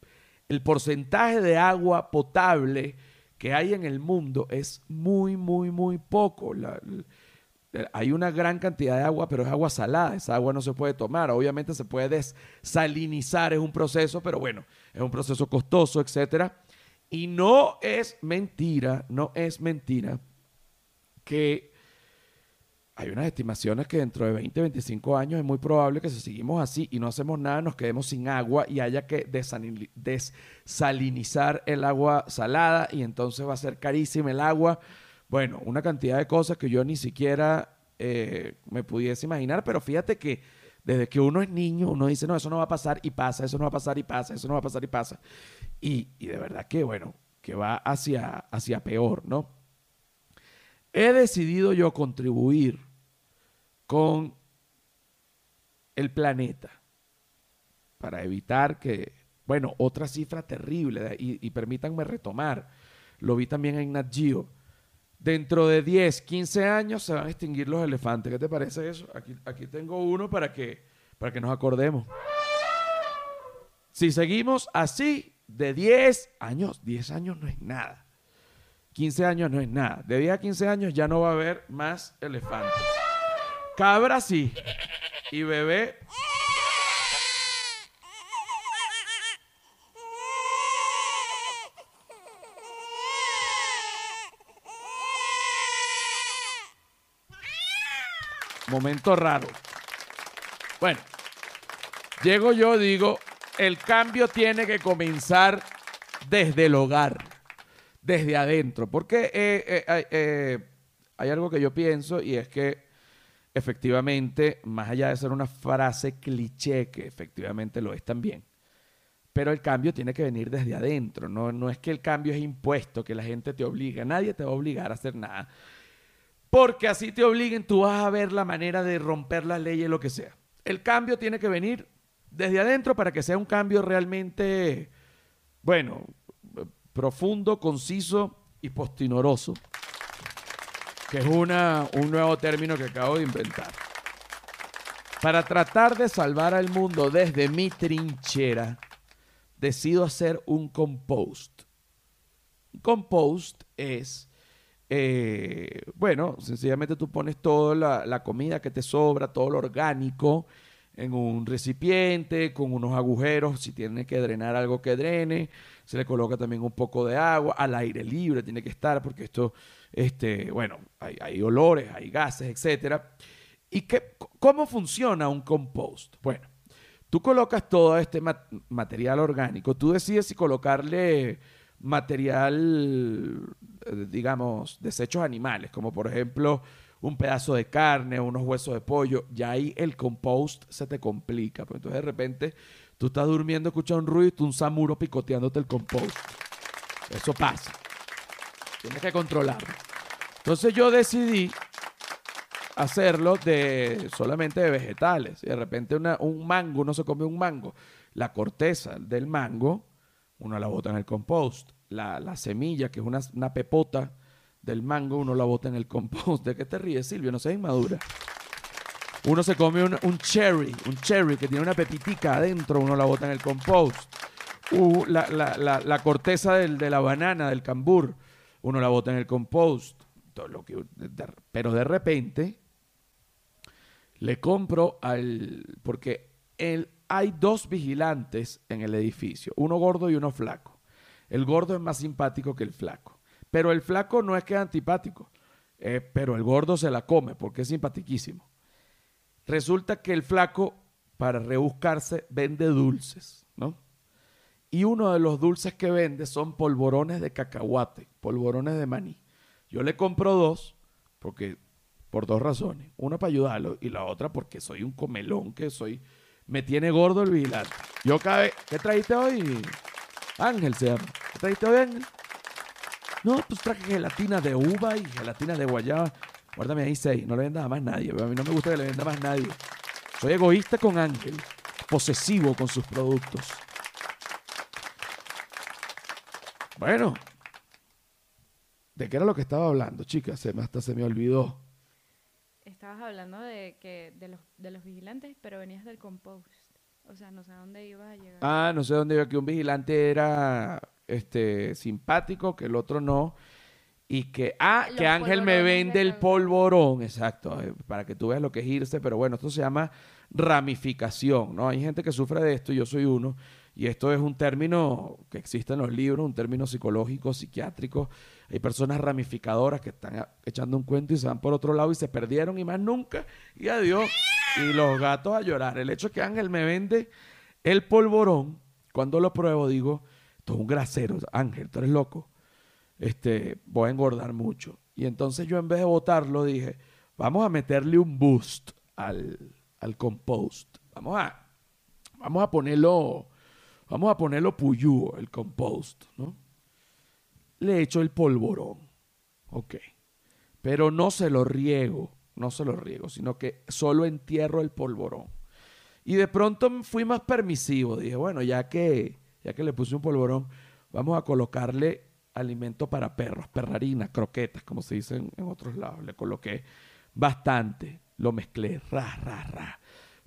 porcentaje de agua potable que hay en el mundo es muy, muy, muy poco. Hay una gran cantidad de agua, pero es agua salada. Esa agua no se puede tomar. Obviamente se puede desalinizar, es un proceso, pero bueno, es un proceso costoso, etcétera. Y no es mentira, no es mentira que hay unas estimaciones que dentro de 20, 25 años es muy probable que si seguimos así y no hacemos nada, nos quedemos sin agua y haya que desalinizar el agua salada y entonces va a ser carísima el agua. Bueno, una cantidad de cosas que yo ni siquiera eh, me pudiese imaginar, pero fíjate que desde que uno es niño, uno dice, no, eso no va a pasar y pasa, eso no va a pasar y pasa, eso no va a pasar y pasa. Y, y de verdad que, bueno, que va hacia, hacia peor, ¿no? He decidido yo contribuir con el planeta para evitar que, bueno, otra cifra terrible, y, permítanme retomar, lo vi también en Nat Geo, dentro de 10, 15 años se van a extinguir los elefantes. ¿Qué te parece eso? Aquí, aquí tengo uno para que, para que nos acordemos. Si seguimos así, de 10 años, 10 años no es nada. 15 años no es nada. De 10 a 15 años ya no va a haber más elefantes. Cabra sí. Y bebé. Momento raro. Bueno, llego yo, digo, el cambio tiene que comenzar desde el hogar, desde adentro. Porque eh, eh, eh, hay algo que yo pienso y es que efectivamente, más allá de ser una frase cliché, que efectivamente lo es también, pero el cambio tiene que venir desde adentro. No, no es que el cambio es impuesto, que la gente te obliga. Nadie te va a obligar a hacer nada. Porque así te obliguen, tú vas a ver la manera de romper las leyes, lo que sea. El cambio tiene que venir desde adentro para que sea un cambio realmente, bueno, profundo, conciso y postinoroso que es una, un nuevo término que acabo de inventar. Para tratar de salvar al mundo desde mi trinchera, decido hacer un compost. Un compost es, eh, bueno, sencillamente tú pones toda la, la comida que te sobra, todo lo orgánico, en un recipiente con unos agujeros, si tiene que drenar algo que drene, se le coloca también un poco de agua, al aire libre tiene que estar, porque esto este, bueno, hay, olores, hay gases, etc. ¿Y qué, cómo funciona un compost? Bueno, tú colocas todo este material orgánico, tú decides si colocarle material, eh, digamos, desechos animales, como por ejemplo un pedazo de carne, unos huesos de pollo, ya ahí el compost se te complica. Pues entonces de repente tú estás durmiendo, escuchas un ruido y tú un samuro picoteándote el compost. Eso pasa. Tienes que controlarlo. Entonces yo decidí hacerlo de solamente de vegetales. Y de repente un mango, uno se come un mango. La corteza del mango, uno la bota en el compost. La, semilla, que es una, pepota del mango, uno la bota en el compost. ¿De qué te ríes, Silvio? No seas inmadura. Uno se come un, cherry, un cherry que tiene una pepitica adentro, uno la bota en el compost. Uh, la, corteza de la banana, del cambur, uno la bota en el compost. Lo que, pero de repente le compro al... Porque hay dos vigilantes en el edificio, uno gordo y uno flaco. El gordo es más simpático que el flaco. Pero el flaco no es que es antipático, eh, pero el gordo se la come porque es simpatiquísimo. Resulta que el flaco, para rebuscarse, vende dulces, ¿no? Y uno de los dulces que vende son polvorones de cacahuate, polvorones de maní. Yo le compro dos, porque por dos razones. Una para ayudarlo y la otra porque soy un comelón que soy. Me tiene gordo el vigilante. Yo cabe. ¿Qué trajiste hoy? Ángel se llama. ¿Qué trajiste hoy, Ángel? No, pues traje gelatina de uva y gelatina de guayaba. Guárdame ahí seis. No le venda a más nadie. A mí no me gusta que le venda más nadie. Soy egoísta con Ángel. Posesivo con sus productos. Bueno. ¿De qué era lo que estaba hablando, chicas? Se me, hasta se me olvidó. Estabas hablando de, que, de, los, de los vigilantes, pero venías del compost. O sea, no sé a dónde ibas a llegar. Ah, no sé dónde iba, que un vigilante era este simpático, que el otro no. Y que, ah, que Ángel me vende el polvorón, exacto, eh, para que tú veas lo que es irse, pero bueno, esto se llama ramificación, ¿no? Hay gente que sufre de esto, yo soy uno, y esto es un término que existe en los libros, un término psicológico, psiquiátrico. Hay personas ramificadoras que están echando un cuento y se van por otro lado y se perdieron y más nunca, y adiós, y los gatos a llorar. El hecho es que Ángel me vende el polvorón, cuando lo pruebo digo, esto es un grasero, Ángel, tú eres loco este, voy a engordar mucho. Y entonces yo en vez de votarlo dije, vamos a meterle un boost al, al compost. Vamos a, vamos a ponerlo, vamos a ponerlo puyú, el compost, ¿no? Le echo el polvorón. Ok. Pero no se lo riego, no se lo riego, sino que solo entierro el polvorón. Y de pronto fui más permisivo. Dije, bueno, ya que, ya que le puse un polvorón, vamos a colocarle alimento para perros, perrarinas, croquetas, como se dicen en otros lados. Le coloqué bastante. Lo mezclé, ra, ra, ra,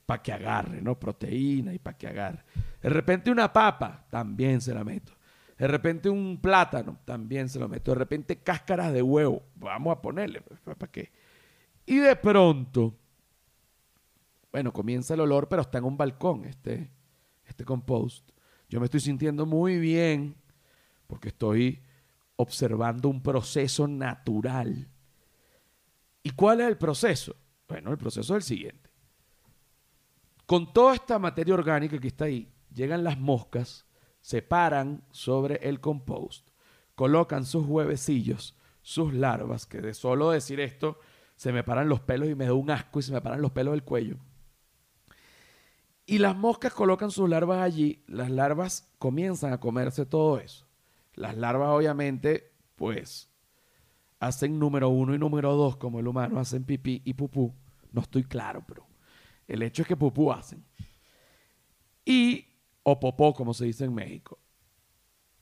para que agarre, ¿no? Proteína y para que agarre. De repente una papa, también se la meto. De repente un plátano, también se lo meto. De repente cáscaras de huevo, vamos a ponerle, pues, ¿para qué? Y de pronto, bueno, comienza el olor, pero está en un balcón este, este compost. Yo me estoy sintiendo muy bien porque estoy observando un proceso natural. ¿Y cuál es el proceso? Bueno, el proceso es el siguiente. Con toda esta materia orgánica que está ahí, llegan las moscas, se paran sobre el compost, colocan sus huevecillos, sus larvas, que de solo decir esto se me paran los pelos y me da un asco y se me paran los pelos del cuello. Y las moscas colocan sus larvas allí, las larvas comienzan a comerse todo eso. Las larvas obviamente, pues, hacen número uno y número dos como el humano, hacen pipí y pupú. No estoy claro, pero el hecho es que pupú hacen. Y, o popó, como se dice en México.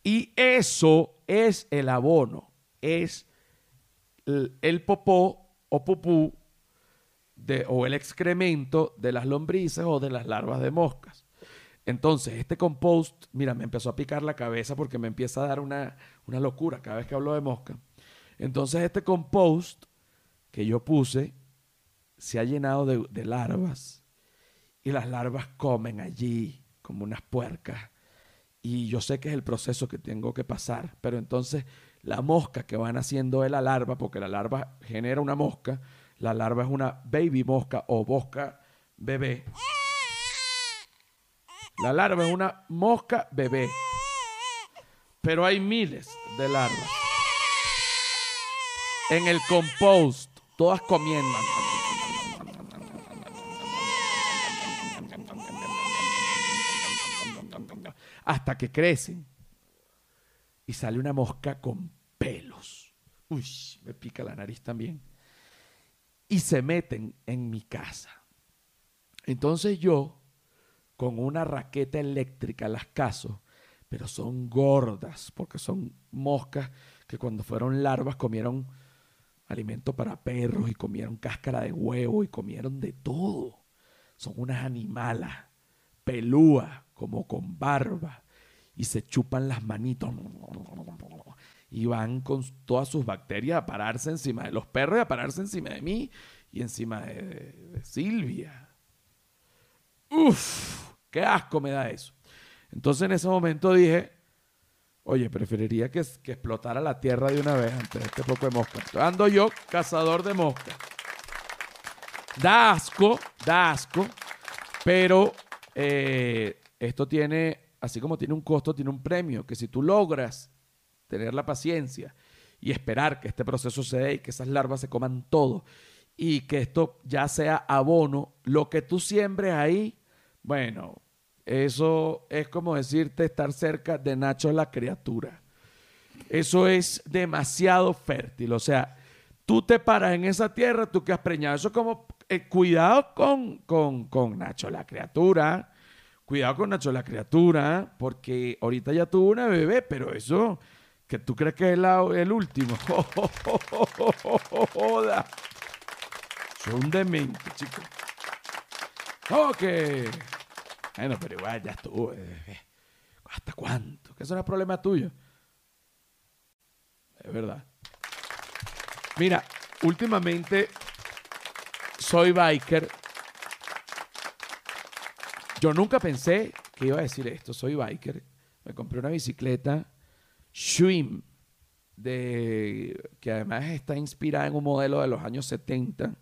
Y eso es el abono, es el, popó o pupú o el excremento de las lombrices o de las larvas de moscas. Entonces, este compost, mira, me empezó a picar la cabeza porque me empieza a dar una, una locura cada vez que hablo de mosca. Entonces, este compost que yo puse se ha llenado de, de larvas y las larvas comen allí como unas puercas. Y yo sé que es el proceso que tengo que pasar, pero entonces la mosca que van haciendo de la larva, porque la larva genera una mosca, la larva es una baby mosca o mosca bebé. La larva es una mosca bebé. Pero hay miles de larvas. En el compost, todas comiendo. Hasta que crecen. Y sale una mosca con pelos. Uy, me pica la nariz también. Y se meten en mi casa. Entonces yo, con una raqueta eléctrica, las caso, pero son gordas, porque son moscas que cuando fueron larvas comieron alimento para perros y comieron cáscara de huevo y comieron de todo. Son unas animalas, pelúas, como con barba, y se chupan las manitos y van con todas sus bacterias a pararse encima de los perros y a pararse encima de mí y encima de, Silvia. Uf, qué asco me da eso. Entonces en ese momento dije, oye, preferiría que, que explotara la tierra de una vez antes de este poco de mosca. Ando yo, cazador de moscas. Da asco, da asco, pero eh, esto tiene, así como tiene un costo, tiene un premio, que si tú logras tener la paciencia y esperar que este proceso se dé y que esas larvas se coman todo y que esto ya sea abono, lo que tú siembres ahí, bueno, eso es como decirte estar cerca de Nacho la criatura. Eso es demasiado fértil, o sea, tú te paras en esa tierra, tú que has preñado, eso es como, eh, cuidado con, con, con Nacho la criatura, cuidado con Nacho la criatura, porque ahorita ya tuvo una bebé, pero eso que tú crees que es el último. Joda. Soy un demente, chicos. Ok. Bueno, pero igual ya estuvo. Eh, ¿Hasta cuánto? Que eso no es problema tuyo. Es verdad. Mira, últimamente soy biker. Yo nunca pensé que iba a decir esto. Soy biker. Me compré una bicicleta Schwim, de, que además está inspirada en un modelo de los años 70,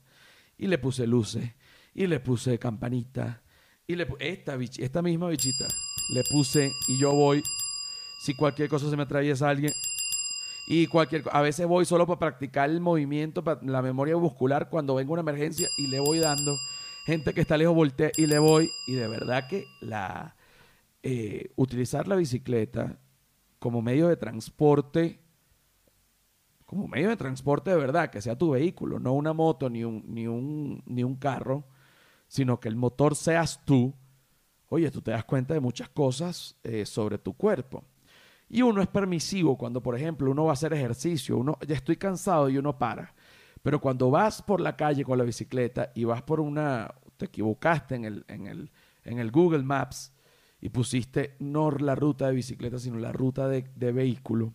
y le puse luces, y le puse campanita, y le esta, esta misma bichita, le puse, y yo voy, si cualquier cosa se me atraviesa alguien, y cualquier a veces voy solo para practicar el movimiento, para la memoria muscular cuando venga una emergencia y le voy dando. Gente que está lejos voltea y le voy. Y de verdad que la eh, utilizar la bicicleta como medio de transporte, como medio de transporte de verdad, que sea tu vehículo, no una moto ni un, ni un, ni un carro, sino que el motor seas tú, oye, tú te das cuenta de muchas cosas eh, sobre tu cuerpo. Y uno es permisivo cuando, por ejemplo, uno va a hacer ejercicio, uno ya estoy cansado y uno para. Pero cuando vas por la calle con la bicicleta y vas por una, te equivocaste en el, en el, en el Google Maps y pusiste no la ruta de bicicleta, sino la ruta de, de vehículo,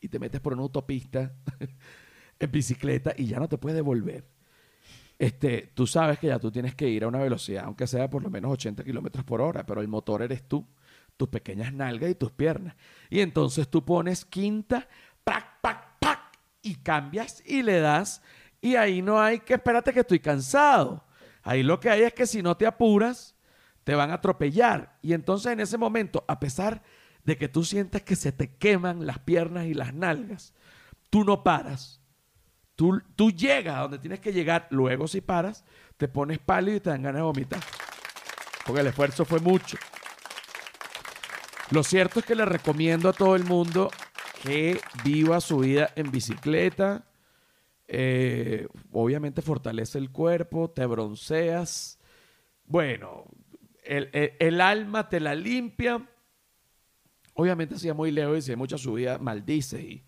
y te metes por una autopista en bicicleta y ya no te puedes devolver. Este, tú sabes que ya tú tienes que ir a una velocidad, aunque sea por lo menos 80 kilómetros por hora, pero el motor eres tú, tus pequeñas nalgas y tus piernas. Y entonces tú pones quinta, ¡pac, pac, pac! y cambias y le das. Y ahí no hay que, espérate que estoy cansado. Ahí lo que hay es que si no te apuras, te van a atropellar. Y entonces en ese momento, a pesar de que tú sientes que se te queman las piernas y las nalgas, tú no paras. Tú, llegas a donde tienes que llegar, luego si paras, te pones pálido y te dan ganas de vomitar. Porque el esfuerzo fue mucho. Lo cierto es que le recomiendo a todo el mundo que viva su vida en bicicleta. Eh, obviamente fortalece el cuerpo, te bronceas. Bueno, el, el- alma te la limpia. Obviamente si es muy lejos y si hay mucha subida, maldice y,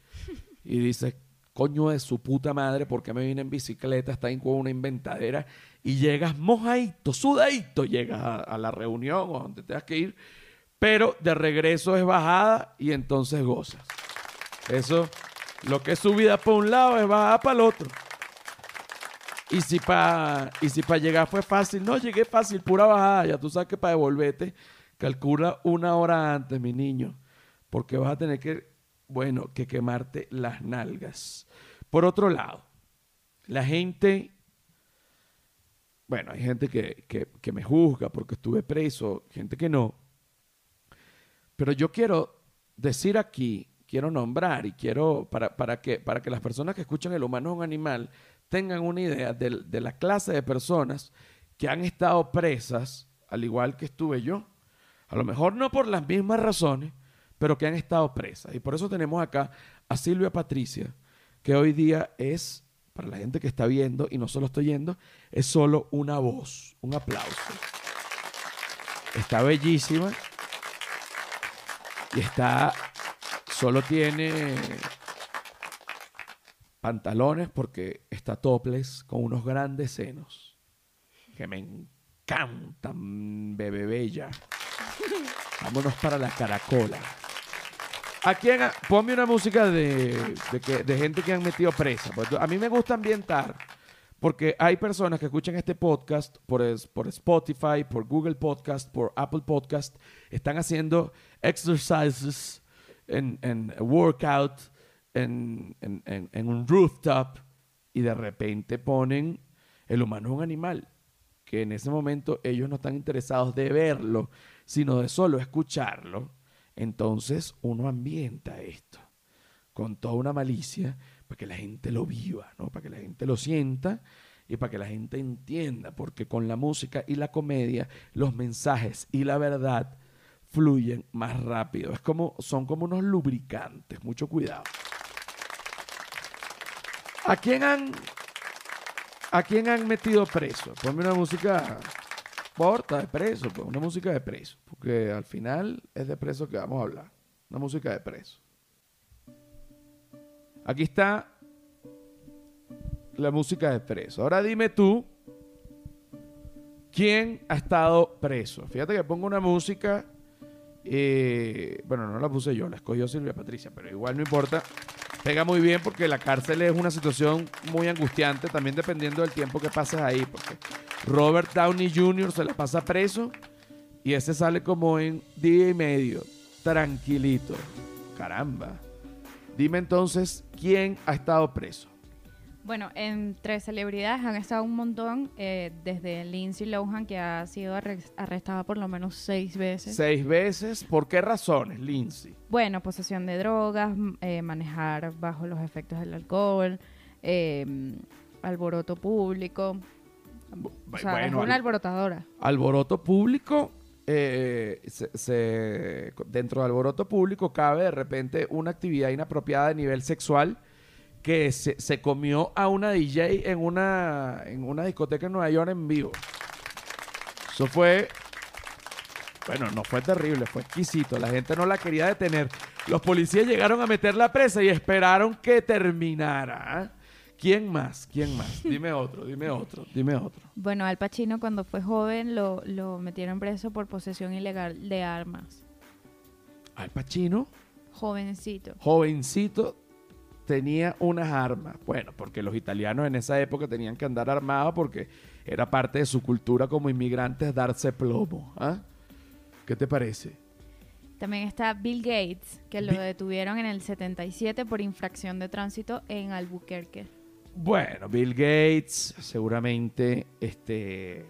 y dice, coño de su puta madre, ¿por qué me vine en bicicleta? Está con una inventadera y llegas mojadito, sudadito, llegas a, a la reunión o donde tengas que ir, pero de regreso es bajada y entonces gozas. Eso, lo que es subida para un lado es bajada para el otro. Y si para si pa llegar fue fácil, no llegué fácil, pura bajada. Ya tú sabes que para devolverte, calcula una hora antes, mi niño. Porque vas a tener que, bueno, que quemarte las nalgas. Por otro lado, la gente, bueno, hay gente que, que, que me juzga porque estuve preso, gente que no. Pero yo quiero decir aquí, quiero nombrar y quiero, para, para, que, para que las personas que escuchan El humano es un animal tengan una idea de, la clase de personas que han estado presas, al igual que estuve yo. A lo mejor no por las mismas razones, pero que han estado presas. Y por eso tenemos acá a Silvia Patricia, que hoy día es, para la gente que está viendo y no solo estoy yendo, es solo una voz, un aplauso. Está bellísima y está, solo tiene pantalones porque está topless con unos grandes senos que me encantan, bebé bella. Vámonos para la caracola. ¿A quién? Ponme una música de, de, que- de gente que han metido presa. Pues, a mí me gusta ambientar porque hay personas que escuchan este podcast por, por Spotify, por Google Podcast, por Apple Podcast. Están haciendo exercises en, en workout, en, en- un rooftop y de repente ponen el humano es un animal que en ese momento ellos no están interesados de verlo, sino de solo escucharlo, entonces uno ambienta esto con toda una malicia para que la gente lo viva, ¿no? Para que la gente lo sienta y para que la gente entienda, porque con la música y la comedia los mensajes y la verdad fluyen más rápido. Es como son como unos lubricantes, mucho cuidado. ¿A quién han ¿A quién han metido preso? Ponme una música corta de preso, pues, una música de preso. Porque al final es de preso que vamos a hablar. Una música de preso. Aquí está la música de preso. Ahora dime tú, ¿quién ha estado preso? Fíjate que pongo una música. eh, bueno, no la puse yo, la escogió Silvia Patricia, pero igual no importa. Pega muy bien porque la cárcel es una situación muy angustiante, también dependiendo del tiempo que pases ahí. Porque Robert Downey Jr. se la pasa preso y ese sale como en día y medio, tranquilito. Caramba. Dime entonces, ¿quién ha estado preso? Bueno, entre celebridades han estado un montón, eh, desde Lindsay Lohan, que ha sido arre- arrestada por lo menos seis veces. Seis veces. ¿Por qué razones, Lindsay? Bueno, posesión de drogas, eh, manejar bajo los efectos del alcohol, eh, alboroto público. O sea, Bueno, es una al- alborotadora. alboroto público, eh, se- se- dentro del alboroto público cabe de repente una actividad inapropiada de nivel sexual que se, se comió a una DJ en una, en una discoteca en Nueva York en vivo. Eso fue Bueno, no fue terrible, fue exquisito. La gente no la quería detener. Los policías llegaron a meterla presa y esperaron que terminara. ¿ah? ¿Quién más? ¿Quién más? Dime otro, dime otro, dime otro. Bueno, Al Pacino cuando fue joven lo, lo metieron preso por posesión ilegal de armas. Al Pacino, Jovencito. jovencito, tenía unas armas. Bueno, porque los italianos en esa época tenían que andar armados porque era parte de su cultura como inmigrantes darse plomo. ¿ah? ¿Qué te parece? También está Bill Gates, que lo Bi- detuvieron en el 77 por infracción de tránsito en Albuquerque. Bueno, Bill Gates seguramente este,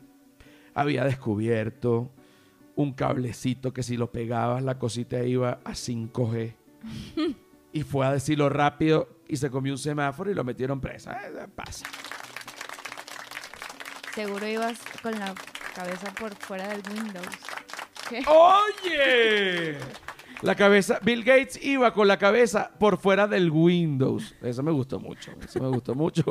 había descubierto un cablecito que si lo pegabas la cosita iba a 5G. y fue a decirlo rápido y se comió un semáforo y lo metieron presa. Eh, pasa. Seguro ibas con la cabeza por fuera del Windows. ¿Qué? ¡Oye! La cabeza, Bill Gates iba con la cabeza por fuera del Windows. Eso me gustó mucho, eso me gustó mucho.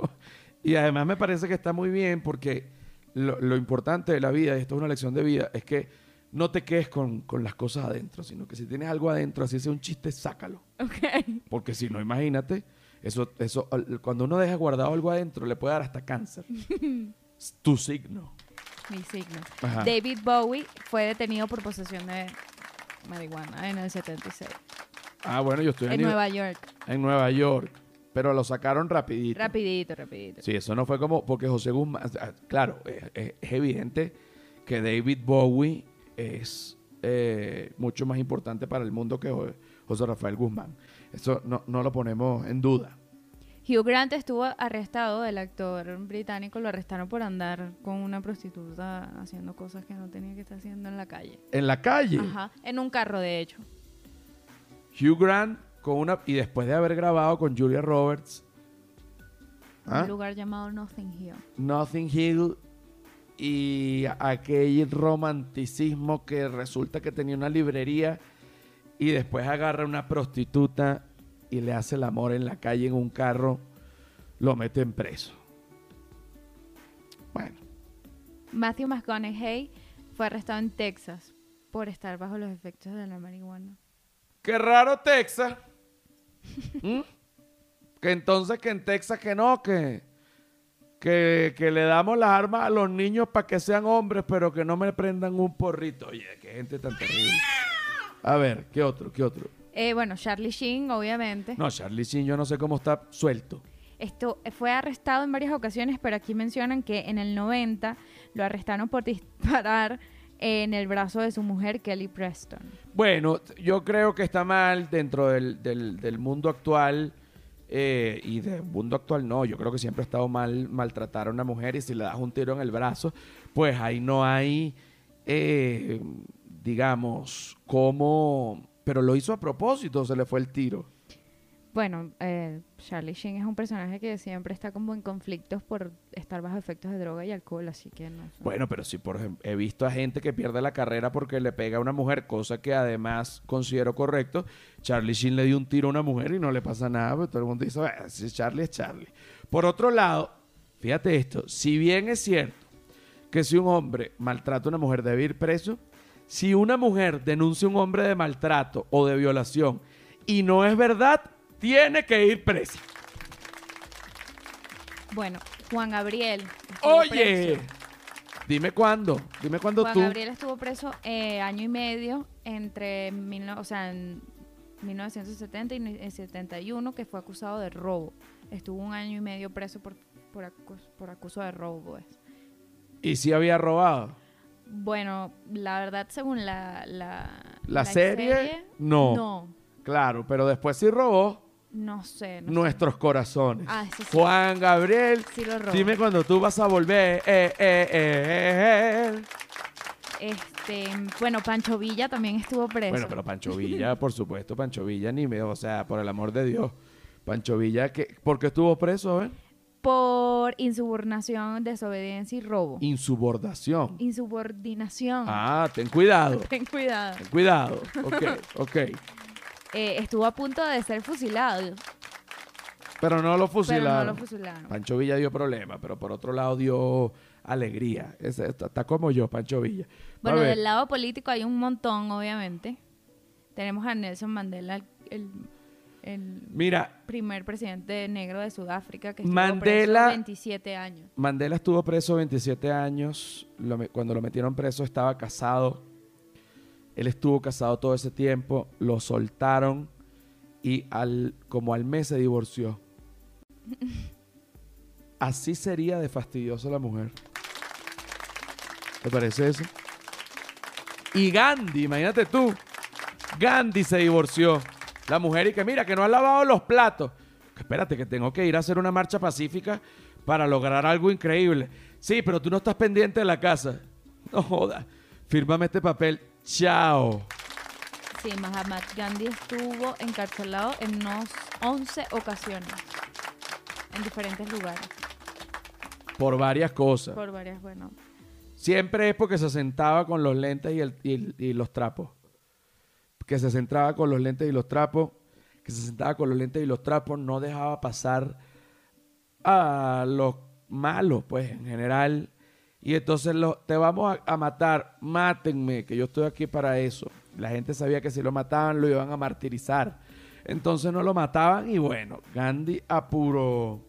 Y además me parece que está muy bien porque lo, lo importante de la vida, y esto es una lección de vida, es que no te quedes con, con las cosas adentro, sino que si tienes algo adentro, así sea un chiste, sácalo. Ok. Porque si no, imagínate, eso, eso, cuando uno deja guardado algo adentro, le puede dar hasta cáncer. Tu signo. Mi signo. Ajá. David Bowie fue detenido por posesión de marihuana en el 76. Ah, bueno, yo estoy En New- Nueva York. en Nueva York, pero lo sacaron rapidito. Rapidito, rapidito. Sí, eso no fue como, porque José Guzmán, ah, claro, es evidente que David Bowie es eh, mucho más importante para el mundo que Jo- José Rafael Guzmán. Eso no, no lo ponemos en duda. Hugh Grant estuvo arrestado, el actor británico lo arrestaron por andar con una prostituta haciendo cosas que no tenía que estar haciendo en la calle. En la calle, Ajá, en un carro de hecho. Hugh Grant con una y después de haber grabado con Julia Roberts, ¿ah? un lugar llamado Nothing Hill. Nothing Hill y aquel romanticismo que resulta que tenía una librería y después agarra una prostituta y le hace el amor en la calle en un carro, lo meten preso. Bueno, Matthew McConaughey fue arrestado en Texas por estar bajo los efectos de la marihuana. qué raro Texas. ¿Mm? Que entonces que en Texas que no, que, que, que le damos las armas a los niños para que sean hombres, pero que no me prendan un porrito. Oye, qué gente tan terrible. A ver, ¿qué otro? ¿Qué otro? Eh, bueno, Charlie Sheen, obviamente. No, Charlie Sheen, yo no sé cómo está suelto. Esto eh, fue arrestado en varias ocasiones, pero aquí mencionan que en el 90 lo arrestaron por disparar en el brazo de su mujer, Kelly Preston. Bueno, yo creo que está mal dentro del, del- del mundo actual. Eh, y del mundo actual no, yo creo que siempre ha estado mal maltratar a una mujer y si le das un tiro en el brazo, pues ahí no hay, eh, digamos, cómo... Pero lo hizo a propósito, se le fue el tiro. Bueno, eh, Charlie Sheen es un personaje que siempre está como en conflictos por estar bajo efectos de droga y alcohol, así que no. Bueno, pero sí, por ejemplo, he visto a gente que pierde la carrera porque le pega a una mujer, cosa que además considero correcto. Charlie Sheen le dio un tiro a una mujer y no le pasa nada, pero todo el mundo dice, "Bueno, si Charlie es Charlie. Por otro lado, fíjate esto, si bien es cierto que si un hombre maltrata a una mujer debe ir preso, si una mujer denuncia a un hombre de maltrato o de violación y no es verdad, tiene que ir presa. Bueno, Juan Gabriel. Oye, preso. dime cuándo, dime cuándo Juan tú... Gabriel estuvo preso eh, año y medio entre mil no- o sea, en 1970 y ni- 71, que fue acusado de robo. Estuvo un año y medio preso por, por, acus- por acuso de robo. pues. ¿Y si había robado? Bueno, la verdad, según la... ¿La, ¿La serie? No. No, Claro, pero después sí robó no sé. no sé. nuestros corazones. Ah, eso sí. Juan Gabriel, Sí lo robó. dime cuando tú vas a volver. Eh, eh, eh, eh. Este, bueno, Pancho Villa también estuvo preso. Bueno, pero Pancho Villa, por supuesto, Pancho Villa ni me, o sea, por el amor de Dios. Pancho Villa, que, ¿por qué estuvo preso? A ver? Por insubordinación, desobediencia y robo. Insubordación. Insubordinación. Ah, ten cuidado. Ten cuidado. Ten cuidado. Ok, ok. Eh, estuvo a punto de ser fusilado, Pero no lo pero fusilaron. no lo fusilaron. Pancho Villa dio problema, pero por otro lado dio alegría. Está, está como yo, Pancho Villa. Bueno, del lado político hay un montón, obviamente. Tenemos a Nelson Mandela, el, el- el Mira, primer presidente negro de Sudáfrica, que estuvo Mandela- preso 27 años. Mandela estuvo preso 27 años. Lo cuando lo metieron preso estaba casado. Él estuvo casado todo ese tiempo. Lo soltaron y al, como al mes se divorció. Así sería de fastidiosa la mujer. ¿Te parece eso? Y Gandhi, imagínate tú. Gandhi se divorció. La mujer y que mira, que no ha lavado los platos. Espérate, que tengo que ir a hacer una marcha pacífica para lograr algo increíble. Sí, pero tú no estás pendiente de la casa. No joda. Fírmame este papel. Chao. Sí, Mahatma Gandhi estuvo encarcelado en unos 11 ocasiones, en diferentes lugares, Por varias cosas. por varias, bueno. Siempre es porque se sentaba con los lentes y, el- y el- y los trapos. Que se sentaba con los lentes y los trapos. Que se sentaba con los lentes y los trapos. No dejaba pasar a los malos, pues, en general. Y entonces lo- te vamos a, a matar. Mátenme, que yo estoy aquí para eso. La gente sabía que si lo mataban lo iban a martirizar. Entonces no lo mataban y bueno, Gandhi a puro...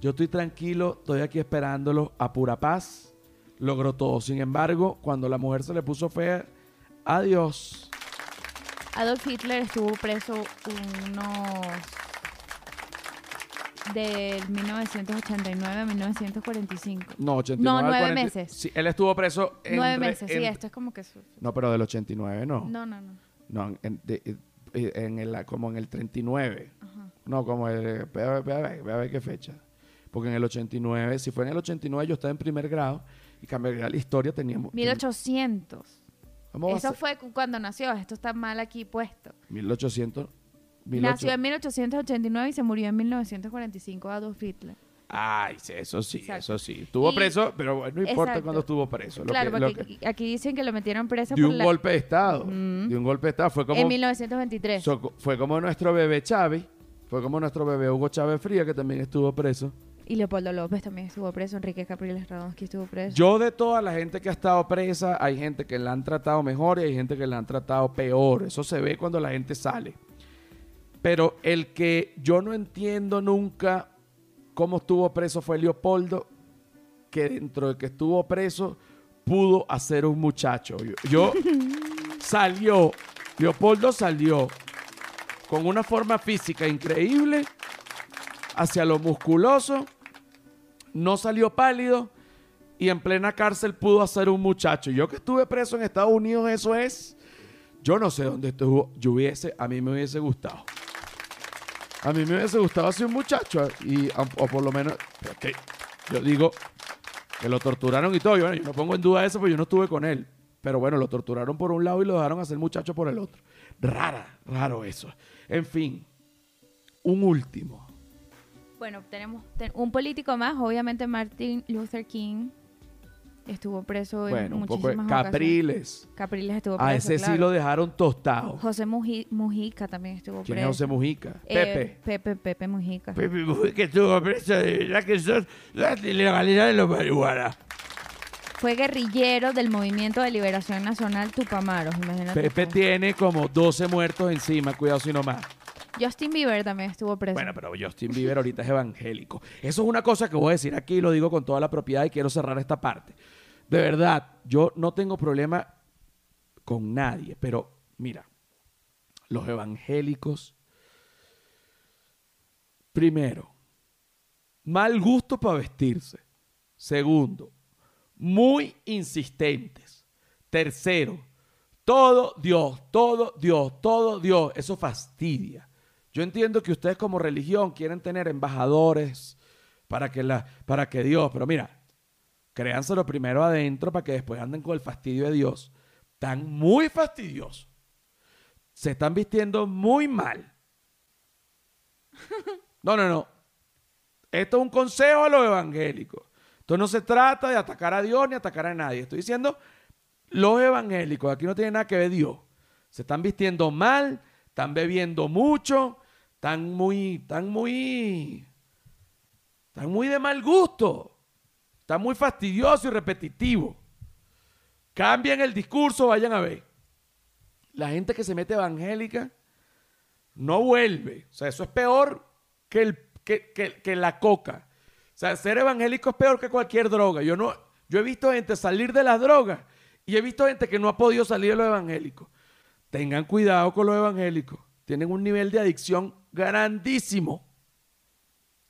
Yo estoy tranquilo, estoy aquí esperándolo a pura paz. Logró todo. Sin embargo, cuando la mujer se le puso fea, adiós. Adolf Hitler estuvo preso unos del 1989 a 1945. No, 89 No, nueve 40 meses. Sí, él estuvo preso en... Nueve meses, sí, esto es como que... su- No, pero del 89 no. No, no, no. No, en, de- eh, en el, como en el 39. Ajá. No, como el... Ve a, ver, ve a ver, ve a ver qué fecha. Porque en el 89, si fue en el 89 yo estaba en primer grado y cambiaría la historia, teníamos... 1800. ¿Cómo va a Eso fue cu- cuando nació. Esto está mal aquí puesto. 1800... Nació 1800. en 1889 y se murió en 1945 Adolf Hitler. Ay, eso sí, Exacto. eso sí. Estuvo Y- preso, pero bueno, no importa Exacto. cuando estuvo preso. Lo claro, que- lo porque que- aquí- dicen que lo metieron preso de por un la- golpe de Estado. De un golpe de Estado. Fue como, en 1923. so- fue como nuestro bebé Chávez. Fue como nuestro bebé Hugo Chávez Fría, que también estuvo preso. Y Leopoldo López también estuvo preso. Enrique Capriles Radonsky estuvo preso. Yo de toda la gente que ha estado presa, hay gente que la han tratado mejor y hay gente que la han tratado peor. Eso se ve cuando la gente sale. Pero el que yo no entiendo nunca cómo estuvo preso fue Leopoldo, que dentro de que estuvo preso pudo hacer un muchacho. Yo, yo- salió, Leopoldo salió con una forma física increíble hacia lo musculoso, no salió pálido y en plena cárcel pudo hacer un muchacho. Yo que estuve preso en Estados Unidos, eso es, yo no sé dónde estuvo, yo hubiese, a mí me hubiese gustado. A mí me hubiese gustado hacer un muchacho y, o por lo menos, que yo digo que lo torturaron y todo. Yo, yo no pongo en duda eso porque yo no estuve con él. Pero bueno, lo torturaron por un lado y lo dejaron hacer muchacho por el otro. Rara, raro eso. En fin, un último. Bueno, tenemos ten- un político más. Obviamente Martin Luther King estuvo preso en Bueno, un poco de muchísimas ocasiones. Capriles. Capriles estuvo preso, A ese sí lo dejaron tostado. José Muji- Mujica también estuvo ¿Quién preso. es José Mujica? Eh, Pepe. Pepe, Pepe Mujica. Pepe Mujica estuvo preso de la que son las ilegalidades de los marihuana. Fue guerrillero del Movimiento de Liberación Nacional Tupamaros, imagínate. Pepe tú. tiene como 12 muertos encima, cuidado si no más. Justin Bieber también estuvo preso. Bueno, pero Justin Bieber ahorita es evangélico. Eso es una cosa que voy a decir aquí y lo digo con toda la propiedad y quiero cerrar esta parte. De verdad, yo no tengo problema con nadie, pero mira, los evangélicos, primero, mal gusto para vestirse. Segundo, muy insistentes. Tercero, todo Dios, todo Dios, todo Dios. Eso fastidia. Yo entiendo que ustedes como religión quieren tener embajadores para que, la, para que Dios, pero mira, créanselo primero adentro para que después anden con el fastidio de Dios. Están muy fastidiosos. Se están vistiendo muy mal. No, no, no. Esto es un consejo a los evangélicos. Esto no se trata de atacar a Dios ni atacar a nadie. Estoy diciendo los evangélicos. Aquí no tiene nada que ver Dios. Se están vistiendo mal, están bebiendo mucho, están muy, están muy, están muy de mal gusto. Está muy fastidioso y repetitivo. Cambien el discurso, vayan a ver. La gente que se mete evangélica no vuelve. O sea, eso es peor que, el, que, que la coca. O sea, ser evangélico es peor que cualquier droga. Yo, no, yo he visto gente salir de las drogas y he visto gente que no ha podido salir de los evangélicos. Tengan cuidado con los evangélicos. Tienen un nivel de adicción grandísimo.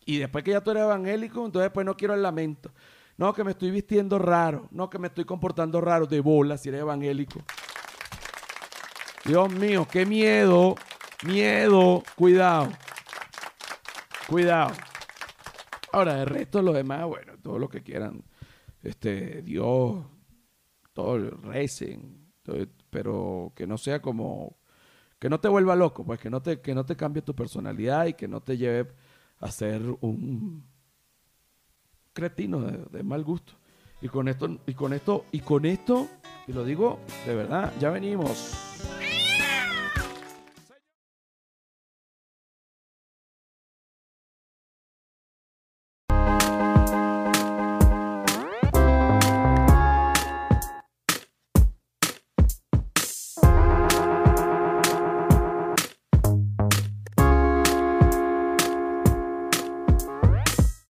Y después que ya tú eres evangélico, entonces después no quiero el lamento. No, que me estoy vistiendo raro. No, que me estoy comportando raro. De bola si eres evangélico. Dios mío, qué miedo. Miedo. Cuidado. Cuidado. Ahora, de resto, lo demás, bueno, todo lo que quieran. Este, Dios, todo recen, pero que no sea como, que no te vuelva loco, pues que no te, que no te cambie tu personalidad y que no te lleve a ser un cretino de, de mal gusto. Y con esto, y con esto, y con esto, y lo digo de verdad, ya venimos.